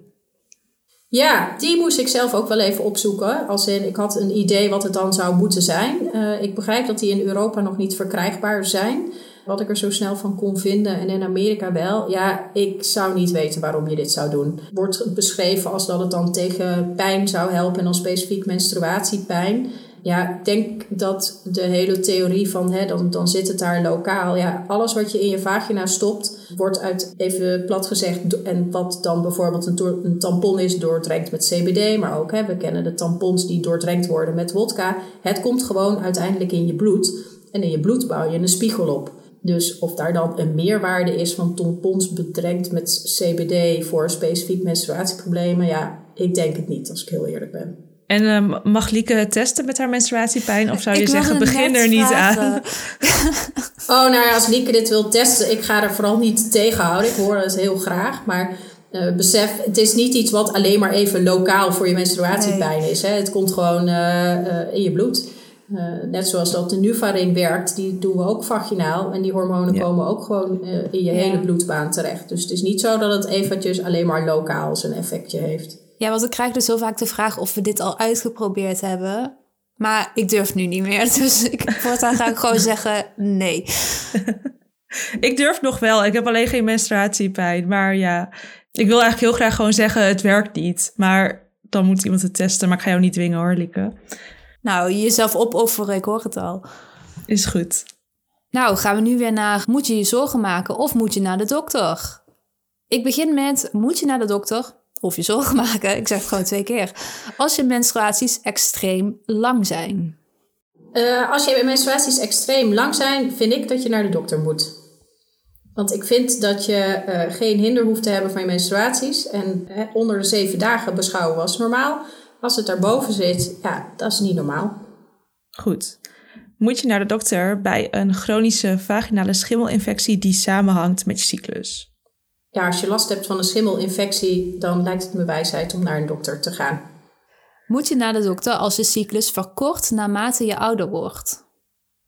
Ja, die moest ik zelf ook wel even opzoeken. Als in, ik had een idee wat het dan zou moeten zijn. Uh, ik begrijp dat die in Europa nog niet verkrijgbaar zijn. Wat ik er zo snel van kon vinden en in Amerika wel. Ja, ik zou niet weten waarom je dit zou doen. Wordt beschreven als dat het dan tegen pijn zou helpen en dan specifiek menstruatiepijn. Ja, ik denk dat de hele theorie van hè, dan, dan zit het daar lokaal. Ja, alles wat je in je vagina stopt, wordt uit, even plat gezegd, en wat dan bijvoorbeeld een, een tampon is, doordrenkt met CBD. Maar ook, hè, we kennen de tampons die doordrenkt worden met wodka. Het komt gewoon uiteindelijk in je bloed. En in je bloed bouw je een spiegel op. Dus of daar dan een meerwaarde is van tampons bedrenkt met CBD voor specifiek menstruatieproblemen, ja, ik denk het niet, als ik heel eerlijk ben. En uh, mag Lieke testen met haar menstruatiepijn? Of zou je zeggen, begin er niet aan? oh, nou ja, als Lieke dit wil testen, ik ga er vooral niet tegenhouden. Ik hoor het heel graag. Maar uh, besef, het is niet iets wat alleen maar even lokaal voor je menstruatiepijn is. Hè. Het komt gewoon uh, in je bloed. net zoals dat de Nuvaring werkt, die doen we ook vaginaal. En die hormonen komen ook gewoon in je hele bloedbaan terecht. Dus het is niet zo dat het eventjes alleen maar lokaal zijn effectje heeft. Ja, want ik krijg dus zo vaak de vraag of we dit al uitgeprobeerd hebben. Maar ik durf nu niet meer. Dus ik voortaan ga ik gewoon zeggen nee. ik durf nog wel. Ik heb alleen geen menstruatiepijn. Maar ja, ik wil eigenlijk heel graag gewoon zeggen het werkt niet. Maar dan moet iemand het testen. Maar ik ga jou niet dwingen hoor, Lieke. Nou, jezelf opofferen, ik hoor het al. Is goed. Nou, gaan we nu weer naar moet je je zorgen maken of moet je naar de dokter? Ik begin met moet je naar de dokter? Of je zorgen maken. Ik zeg het gewoon twee keer. Als je menstruaties extreem lang zijn. Uh, als je menstruaties extreem lang zijn, vind ik dat je naar de dokter moet. Want ik vind dat je uh, geen hinder hoeft te hebben van je menstruaties. En onder de zeven dagen beschouwen was normaal. Als het daarboven zit, ja, dat is niet normaal. Goed. Moet je naar de dokter bij een chronische vaginale schimmelinfectie die samenhangt met je cyclus? Ja, als je last hebt van een schimmelinfectie, dan lijkt het me wijsheid om naar een dokter te gaan. Moet je naar de dokter als je cyclus verkort naarmate je ouder wordt?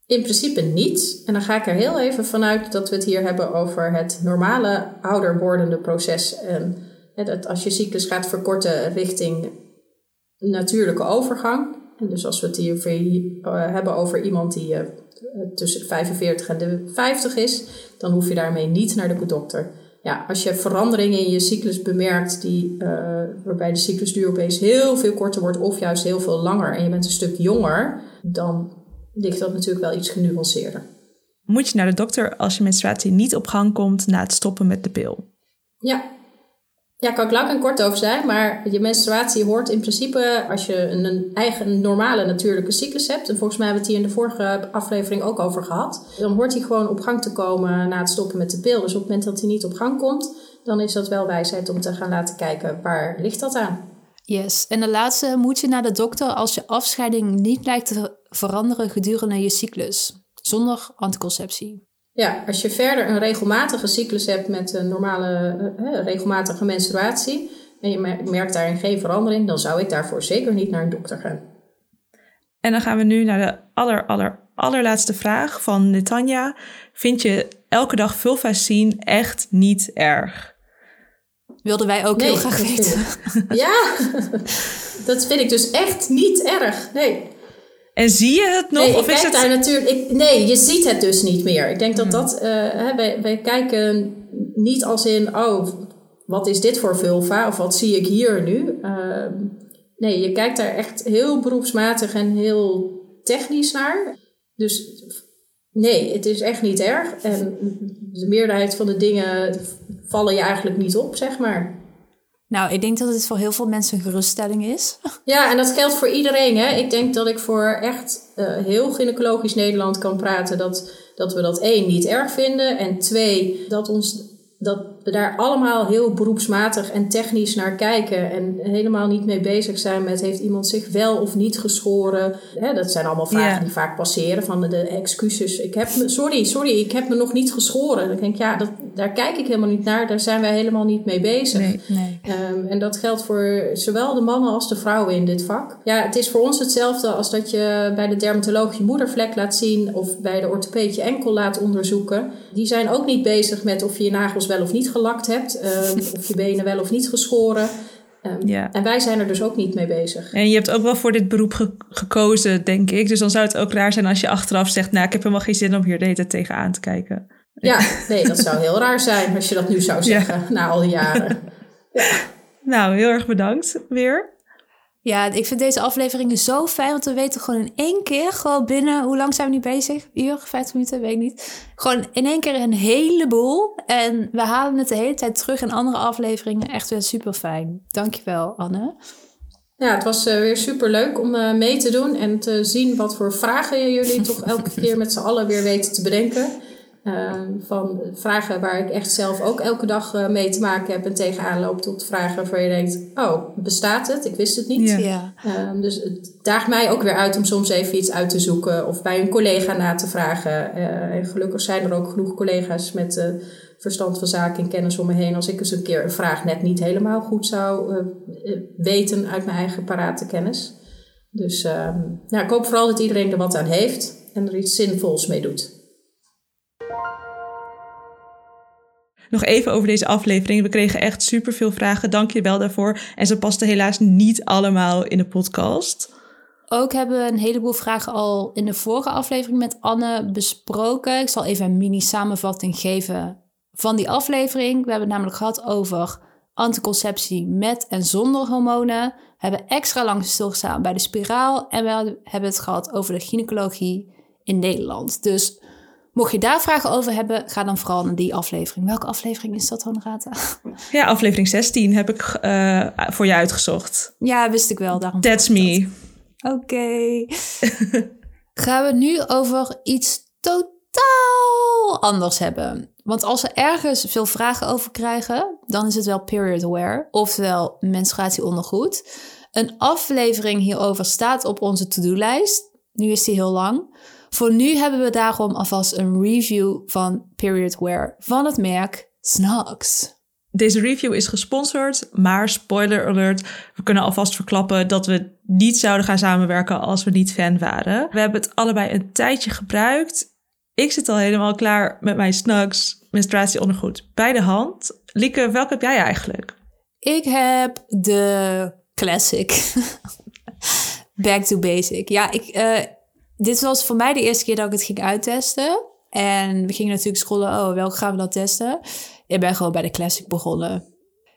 In principe niet. En dan ga ik er heel even vanuit dat we het hier hebben over het normale ouder wordende proces. En dat als je cyclus gaat verkorten richting natuurlijke overgang. En dus als we het hier uh, hebben over iemand die uh, tussen de 45 en de 50 is, dan hoef je daarmee niet naar de dokter ja, als je veranderingen in je cyclus bemerkt, die, uh, waarbij de cyclusduur opeens heel veel korter wordt of juist heel veel langer en je bent een stuk jonger, dan ligt dat natuurlijk wel iets genuanceerder. Moet je naar de dokter als je menstruatie niet op gang komt na het stoppen met de pil? Ja, ja, kan ik lang en kort over zijn, maar je menstruatie hoort in principe, als je een eigen normale natuurlijke cyclus hebt, en volgens mij hebben we het hier in de vorige aflevering ook over gehad, dan hoort hij gewoon op gang te komen na het stoppen met de pil. Dus op het moment dat hij niet op gang komt, dan is dat wel wijsheid om te gaan laten kijken waar ligt dat aan. Yes, en de laatste moet je naar de dokter als je afscheiding niet lijkt te veranderen gedurende je cyclus, zonder anticonceptie. Ja, als je verder een regelmatige cyclus hebt met een normale, uh, regelmatige menstruatie en je merkt daarin geen verandering, dan zou ik daarvoor zeker niet naar een dokter gaan. En dan gaan we nu naar de aller, aller, allerlaatste vraag van Netanja. Vind je elke dag vulva zien echt niet erg? Wilden wij ook heel graag weten. Ja, dat vind ik dus echt niet erg. Nee. En zie je het nog? Nee, of is het... daar natuurlijk. Ik, nee, je ziet het dus niet meer. Ik denk dat hmm. dat. Uh, wij, wij kijken niet als in. Oh, wat is dit voor vulva? Of wat zie ik hier nu? Uh, nee, je kijkt daar echt heel beroepsmatig en heel technisch naar. Dus nee, het is echt niet erg. En de meerderheid van de dingen vallen je eigenlijk niet op, zeg maar. Nou, ik denk dat het voor heel veel mensen een geruststelling is. Ja, en dat geldt voor iedereen. Hè? Ik denk dat ik voor echt uh, heel gynaecologisch Nederland kan praten. Dat, dat we dat één niet erg vinden. En twee, dat ons dat we daar allemaal heel beroepsmatig en technisch naar kijken en helemaal niet mee bezig zijn met heeft iemand zich wel of niet geschoren. dat zijn allemaal vragen die vaak passeren van de, excuses. Ik heb me, sorry, sorry, ik heb me nog niet geschoren. Dan denk ik, ja, dat, daar kijk ik helemaal niet naar. Daar zijn wij helemaal niet mee bezig. Nee, nee. Um, en dat geldt voor zowel de mannen als de vrouwen in dit vak. Ja, het is voor ons hetzelfde als dat je bij de dermatoloog je moedervlek laat zien of bij de orthopeed je enkel laat onderzoeken. Die zijn ook niet bezig met of je je nagels wel of niet gelakt hebt, ehm, of je benen wel of niet geschoren. Um, ja. En wij zijn er dus ook niet mee bezig. En je hebt ook wel voor dit beroep gekozen, denk ik. Dus dan zou het ook raar zijn als je achteraf zegt: Nou, ik heb helemaal geen zin om hier de hele tegenaan te kijken. Ja, nee, dat zou heel raar zijn als je dat nu zou zeggen na al die jaren. Ja. Nou, heel erg bedankt weer. Ja, ik vind deze afleveringen zo fijn, want we weten gewoon in één keer, gewoon binnen, hoe lang zijn we nu bezig? Uur, 50 minuten, weet ik niet. Gewoon in één keer een heleboel. En we halen het de hele tijd terug in andere afleveringen. Echt weer super fijn. Dankjewel, Anne. Ja, het was uh, weer super leuk om uh, mee te doen en te zien wat voor vragen jullie toch elke keer met z'n allen weer weten te bedenken. Uh, van vragen waar ik echt zelf ook elke dag uh, mee te maken heb en tegenaan loop, tot vragen waarvan je denkt: Oh, bestaat het? Ik wist het niet. Ja. Uh, dus het daagt mij ook weer uit om soms even iets uit te zoeken of bij een collega na te vragen. Eh, en gelukkig zijn er ook genoeg collega's met verstand van zaken en kennis om me heen. Als ik eens een keer een vraag net niet helemaal goed zou weten uit mijn eigen parate kennis. Dus ehm, nou, ik hoop vooral dat iedereen er wat aan heeft en er iets zinvols mee doet. Nog even over deze aflevering. We kregen echt superveel vragen. Dank je wel daarvoor. En ze pasten helaas niet allemaal in de podcast. Ook hebben we een heleboel vragen al in de vorige aflevering met Anne besproken. Ik zal even een mini samenvatting geven van die aflevering. We hebben het namelijk gehad over anticonceptie met en zonder hormonen. We hebben extra lang stilgestaan bij de spiraal. En we hebben het gehad over de gynaecologie in Nederland. Dus Mocht je daar vragen over hebben, ga dan vooral naar die aflevering. Welke aflevering is dat, Honorata? Ja, aflevering 16 heb ik uh, voor je uitgezocht. Ja, wist ik wel. Daarom That's me. Oké. Okay. Gaan we het nu over iets totaal anders hebben. Want als we ergens veel vragen over krijgen, dan is het wel period wear, oftewel menstruatieondergoed. Een aflevering hierover staat op onze to-do-lijst. Nu is die heel lang. Voor nu hebben we daarom alvast een review van period wear van het merk Snacks. Deze review is gesponsord, maar spoiler alert, we kunnen alvast verklappen dat we niet zouden gaan samenwerken als we niet fan waren. We hebben het allebei een tijdje gebruikt. Ik zit al helemaal klaar met mijn Snacks menstruatieondergoed bij de hand. Lieke, welke heb jij eigenlijk? Ik heb de classic. Back to basic. Ja, ik, uh, dit was voor mij de eerste keer dat ik het ging uittesten. En we gingen natuurlijk scrollen, oh, welke gaan we dan testen? Ik ben gewoon bij de Classic begonnen.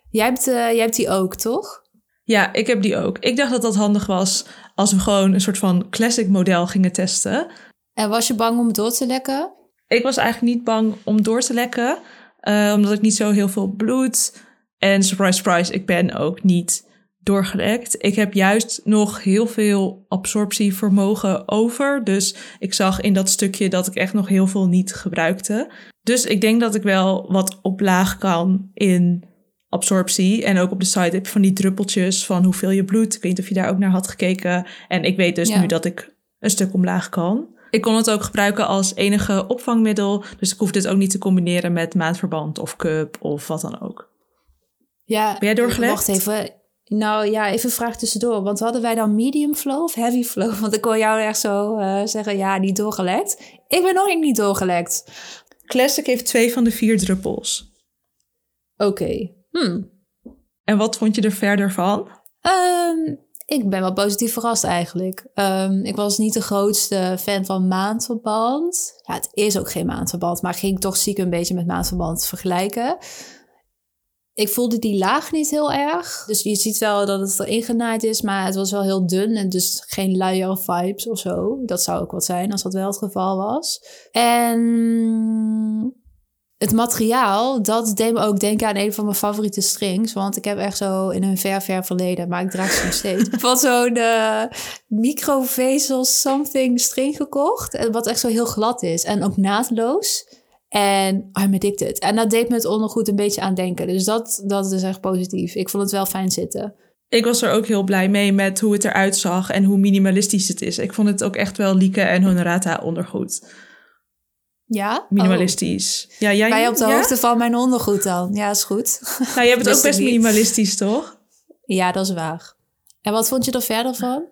Jij hebt, uh, jij hebt die ook, toch? Ja, ik heb die ook. Ik dacht dat dat handig was als we gewoon een soort van Classic model gingen testen. En was je bang om door te lekken? Ik was eigenlijk niet bang om door te lekken, uh, omdat ik niet zo heel veel bloed. En surprise, surprise, ik ben ook niet doorgelekt. Ik heb juist nog heel veel absorptievermogen over. Dus ik zag in dat stukje dat ik echt nog heel veel niet gebruikte. Dus ik denk dat ik wel wat op laag kan in absorptie. En ook op de site heb je van die druppeltjes van hoeveel je bloed. Ik weet niet of je daar ook naar had gekeken. En ik weet dus nu dat ik een stuk omlaag kan. Ik kon het ook gebruiken als enige opvangmiddel. Dus ik hoef dit ook niet te combineren met maandverband of cup of wat dan ook. Ja, ben jij doorgelegd? Wacht even. Nou ja, even een vraag tussendoor. Want hadden wij dan medium flow of heavy flow? Want ik hoor jou echt zo uh, zeggen, ja, niet doorgelekt. Ik ben nog niet doorgelekt. Classic heeft twee van de vier druppels. Oké. Okay. Hmm. En wat vond je er verder van? Um, ik ben wel positief verrast eigenlijk. Um, ik was niet de grootste fan van maandverband. Ja, het is ook geen maandverband, maar ging toch ziek een beetje met maandverband vergelijken. Ik voelde die laag niet heel erg. Dus je ziet wel dat het erin genaaid is, maar het was wel heel dun en dus geen luier vibes of zo. Dat zou ook wat zijn als dat wel het geval was. En het materiaal, dat deed me ook denken aan een van mijn favoriete strings. Want ik heb echt zo in een ver, ver verleden, maar ik draag ze nog steeds, van zo'n uh, microvezel something string gekocht. Wat echt zo heel glad is en ook naadloos. En I'm addicted. En dat deed me het ondergoed een beetje aan denken. Dus dat, dat is echt positief. Ik vond het wel fijn zitten. Ik was er ook heel blij mee met hoe het eruit zag en hoe minimalistisch het is. Ik vond het ook echt wel Lieke en Honorata ondergoed. Ja? Minimalistisch. Oh. Ja, jij Ben je op de ja? hoogte van mijn ondergoed dan? Ja, is goed. Nou, jij bent ook best minimalistisch, toch? Ja, dat is waar. En wat vond je er verder van?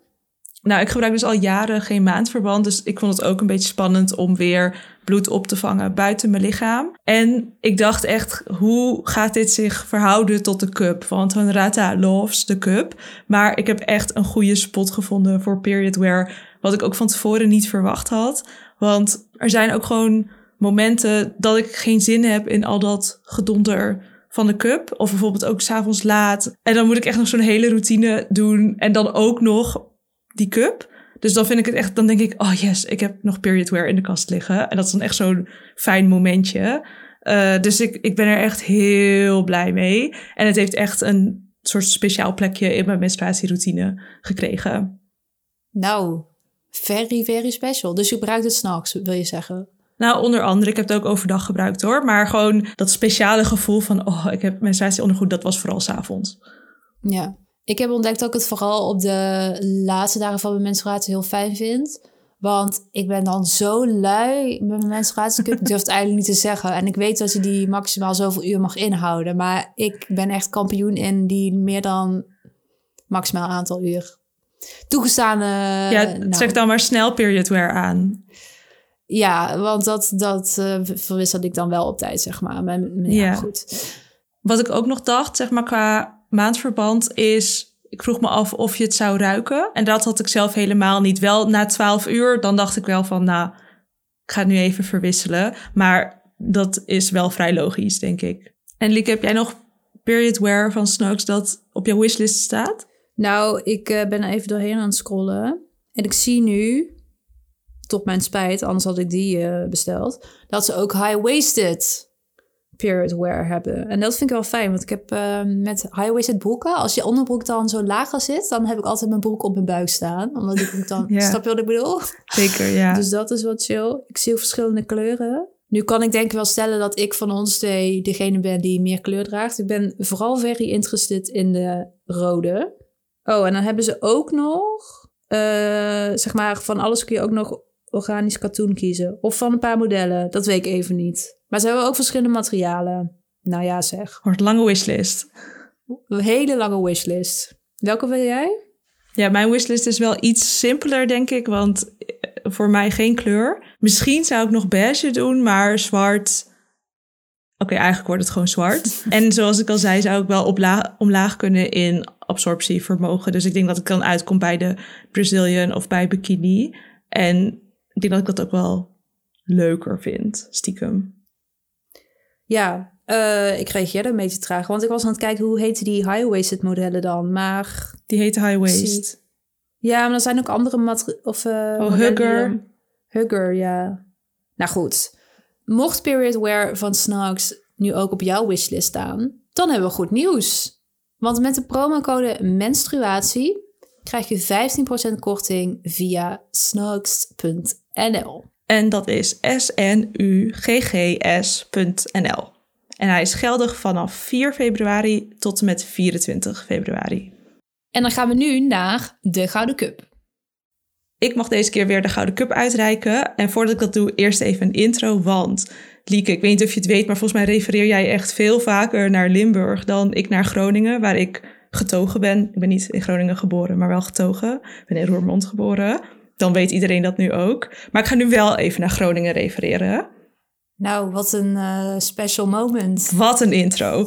Nou, ik gebruik dus al jaren geen maandverband. Dus ik vond het ook een beetje spannend om weer bloed op te vangen buiten mijn lichaam. En ik dacht echt, hoe gaat dit zich verhouden tot de cup? Want Honorata loves de cup. Maar ik heb echt een goede spot gevonden voor period wear. Wat ik ook van tevoren niet verwacht had. Want er zijn ook gewoon momenten dat ik geen zin heb in al dat gedonder van de cup. Of bijvoorbeeld ook s'avonds laat. En dan moet ik echt nog zo'n hele routine doen. En dan ook nog die cup. Dus dan vind ik het echt, dan denk ik, oh yes, ik heb nog period wear in de kast liggen. En dat is dan echt zo'n fijn momentje. Uh, dus ik, ik ben er echt heel blij mee. En het heeft echt een soort speciaal plekje in mijn menstruatieroutine gekregen. Nou, very, very special. Dus je gebruikt het s'nachts, wil je zeggen? Nou, onder andere, ik heb het ook overdag gebruikt hoor. Maar gewoon dat speciale gevoel van, oh, ik heb menstruatieondergoed, dat was vooral s'avonds. Ja, ik heb ontdekt dat ik het vooral op de laatste dagen van mijn menstruatie heel fijn vind. Want ik ben dan zo lui met mijn menstruatie. Ik durf het eigenlijk niet te zeggen. En ik weet dat je die maximaal zoveel uur mag inhouden. Maar ik ben echt kampioen in die meer dan maximaal aantal uur toegestaan. ja, nou, zeg dan maar snel period wear aan. Ja, want dat, dat uh, verwisselde ik dan wel op tijd, zeg maar. Ja, goed. Wat ik ook nog dacht, zeg maar, qua maandverband is... Ik vroeg me af of je het zou ruiken. En dat had ik zelf helemaal niet. Wel na 12 uur, dan dacht ik wel van... Nou, ik ga het nu even verwisselen. Maar dat is wel vrij logisch, denk ik. En Lieke, heb jij nog period wear van Snooks dat op jouw wishlist staat? Nou, ik uh, ben even doorheen aan het scrollen. En ik zie nu, tot mijn spijt, anders had ik die uh, besteld, dat ze ook high-waisted period wear hebben. En dat vind ik wel fijn, want ik heb uh, met high-waisted broeken, als je onderbroek dan zo lager zit, dan heb ik altijd mijn broek op mijn buik staan. Omdat ik dan, ja. snap je wat ik bedoel? Zeker, ja. Dus dat is wat chill. Ik zie verschillende kleuren. Nu kan ik denk ik wel stellen dat ik van ons twee degene ben die meer kleur draagt. Ik ben vooral very interested in de rode. Oh, en dan hebben ze ook nog, uh, zeg maar, van alles kun je ook nog organisch katoen kiezen. Of van een paar modellen, dat weet ik even niet. Maar ze hebben ook verschillende materialen. Nou ja, zeg. Wordt lange wishlist. Een hele lange wishlist. Welke wil jij? Ja, mijn wishlist is wel iets simpeler, denk ik. Want eh, voor mij geen kleur. Misschien zou ik nog beige doen, maar zwart. Oké, eigenlijk wordt het gewoon zwart. en zoals ik al zei, zou ik wel omlaag kunnen in absorptievermogen. Dus ik denk dat ik dan uitkom bij de Brazilian of bij bikini. En ik denk dat ik dat ook wel leuker vind, stiekem. Ja, uh, ik reageerde een beetje traag. Want ik was aan het kijken hoe heet die high-waisted modellen dan. Maar... Die heet high-waist. Ja, maar er zijn ook andere. Of, uh, oh, Hugger. Hugger, ja. Nou goed. Mocht period wear van Snugs nu ook op jouw wishlist staan, dan hebben we goed nieuws. Want met de promocode menstruatie krijg je 15% korting via snugs.nl. En dat is S-N-U-G-G-S.nl. En hij is geldig vanaf 4 februari tot en met 24 februari. En dan gaan we nu naar de Gouden Cup. Ik mag deze keer weer de Gouden Cup uitreiken. En voordat ik dat doe, eerst even een intro, want Lieke, ik weet niet of je het weet, maar volgens mij refereer jij echt veel vaker naar Limburg dan ik naar Groningen, waar ik getogen ben. Ik ben niet in Groningen geboren, maar wel getogen. Ik ben in Roermond geboren. Dan weet iedereen dat nu ook. Maar ik ga nu wel even naar Groningen refereren. Nou, wat een uh, special moment. Wat een intro.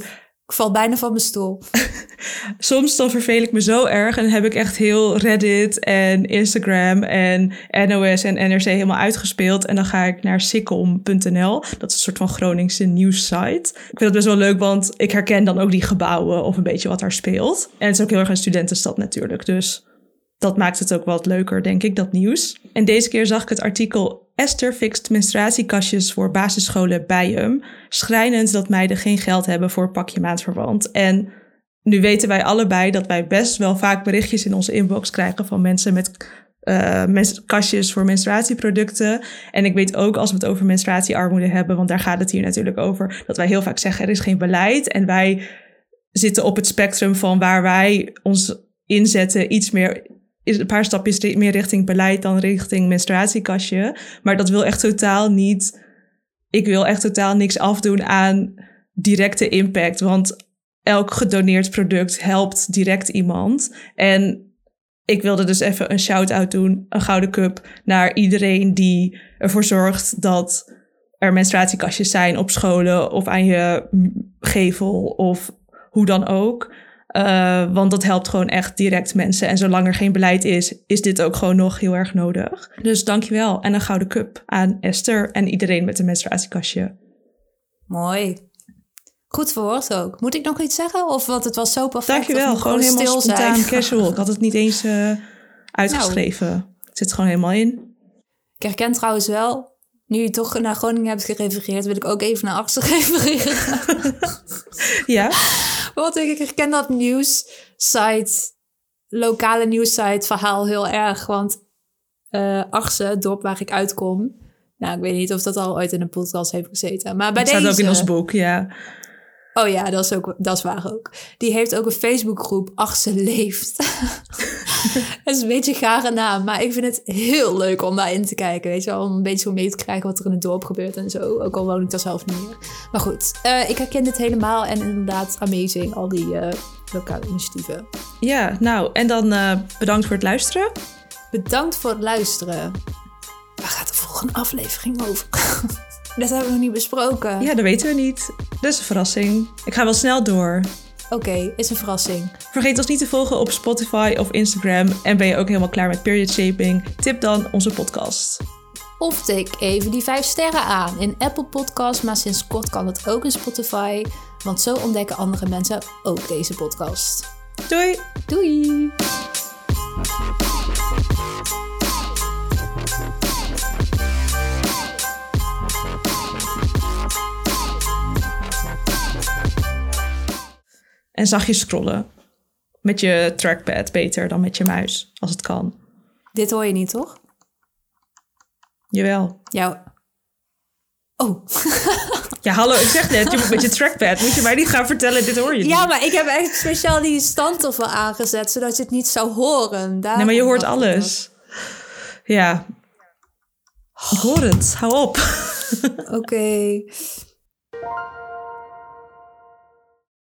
Ik val bijna van mijn stoel. Soms dan verveel ik me zo erg en heb ik echt heel Reddit en Instagram en NOS en NRC helemaal uitgespeeld. En dan ga ik naar sikkom.nl. Dat is een soort van Groningse nieuwssite. Ik vind het best wel leuk, want ik herken dan ook die gebouwen of een beetje wat daar speelt. En het is ook heel erg een studentenstad natuurlijk, dus dat maakt het ook wat leuker, denk ik, dat nieuws. En deze keer zag ik het artikel Esther fixt menstruatiekastjes voor basisscholen bij hem. Schrijnend dat meiden geen geld hebben voor pakje maandverband. En nu weten wij allebei dat wij best wel vaak berichtjes in onze inbox krijgen van mensen met uh, kastjes voor menstruatieproducten. En ik weet ook als we het over menstruatiearmoede hebben, want daar gaat het hier natuurlijk over, dat wij heel vaak zeggen er is geen beleid. En wij zitten op het spectrum van waar wij ons inzetten, iets meer is een paar stapjes meer richting beleid dan richting menstruatiekastje. Maar dat wil echt totaal niet. Ik wil echt totaal niks afdoen aan directe impact. Want elk gedoneerd product helpt direct iemand. En ik wilde dus even een shout-out doen, een gouden cup, naar iedereen die ervoor zorgt dat er menstruatiekastjes zijn op scholen of aan je gevel of hoe dan ook. Uh, want dat helpt gewoon echt direct mensen. En zolang er geen beleid is, is dit ook gewoon nog heel erg nodig. Dus dankjewel. En een gouden cup aan Esther en iedereen met een menstruatiekastje. Mooi. Goed verwoord ook. Moet ik nog iets zeggen? Of want het was zo perfect. Dankjewel. of Gewoon helemaal stil spontaan, zijn? casual. Ik had het niet eens eh, uitgeschreven. Nou. Het zit gewoon helemaal in. Ik herken trouwens wel, nu je toch naar Groningen hebt gerefereerd, wil ik ook even naar Arsen refereren. Ja, Want ik herken dat nieuwssite, lokale nieuwssite verhaal heel erg. Want eh Arsen, het dorp waar ik uitkom. Nou, ik weet niet of dat al ooit in een podcast heeft gezeten. Maar bij het staat deze... ook in ons boek, ja. Oh ja, dat is, ook, dat is waar ook. Die heeft ook een Facebookgroep, Arsen Leeft. dat is een beetje een gare naam, maar ik vind het heel leuk om daarin te kijken. Weet je wel, om een beetje zo mee te krijgen wat er in het dorp gebeurt en zo. Ook al woon ik daar zelf niet meer. Maar goed, eh, ik herken dit helemaal en inderdaad amazing, al die eh, lokale initiatieven. Ja, nou, en dan eh, bedankt voor het luisteren. Bedankt voor het luisteren. Waar gaat de volgende aflevering over? dat hebben we nog niet besproken. Ja, dat weten we niet. Dat is een verrassing. Ik ga wel snel door. Oké, is een verrassing. Vergeet ons niet te volgen op Spotify of Instagram. En ben je ook helemaal klaar met period shaping? Tip dan onze podcast. Of tik even die 5 sterren aan in Apple Podcasts, maar sinds kort kan het ook in Spotify. Want zo ontdekken andere mensen ook deze podcast. Doei! Doei! En zachtjes scrollen. Met je trackpad beter dan met je muis, als het kan. Dit hoor je niet, toch? Jawel. Jou. Oh. Ja, hallo, ik zeg net, je moet met je trackpad. Moet je mij niet gaan vertellen, dit hoor je niet. Ja, maar ik heb echt speciaal die stand toch wel aangezet, zodat je het niet zou horen. Nee, maar je hoort Daarom alles. Ja. Ik hoor het. Hou op. Oké.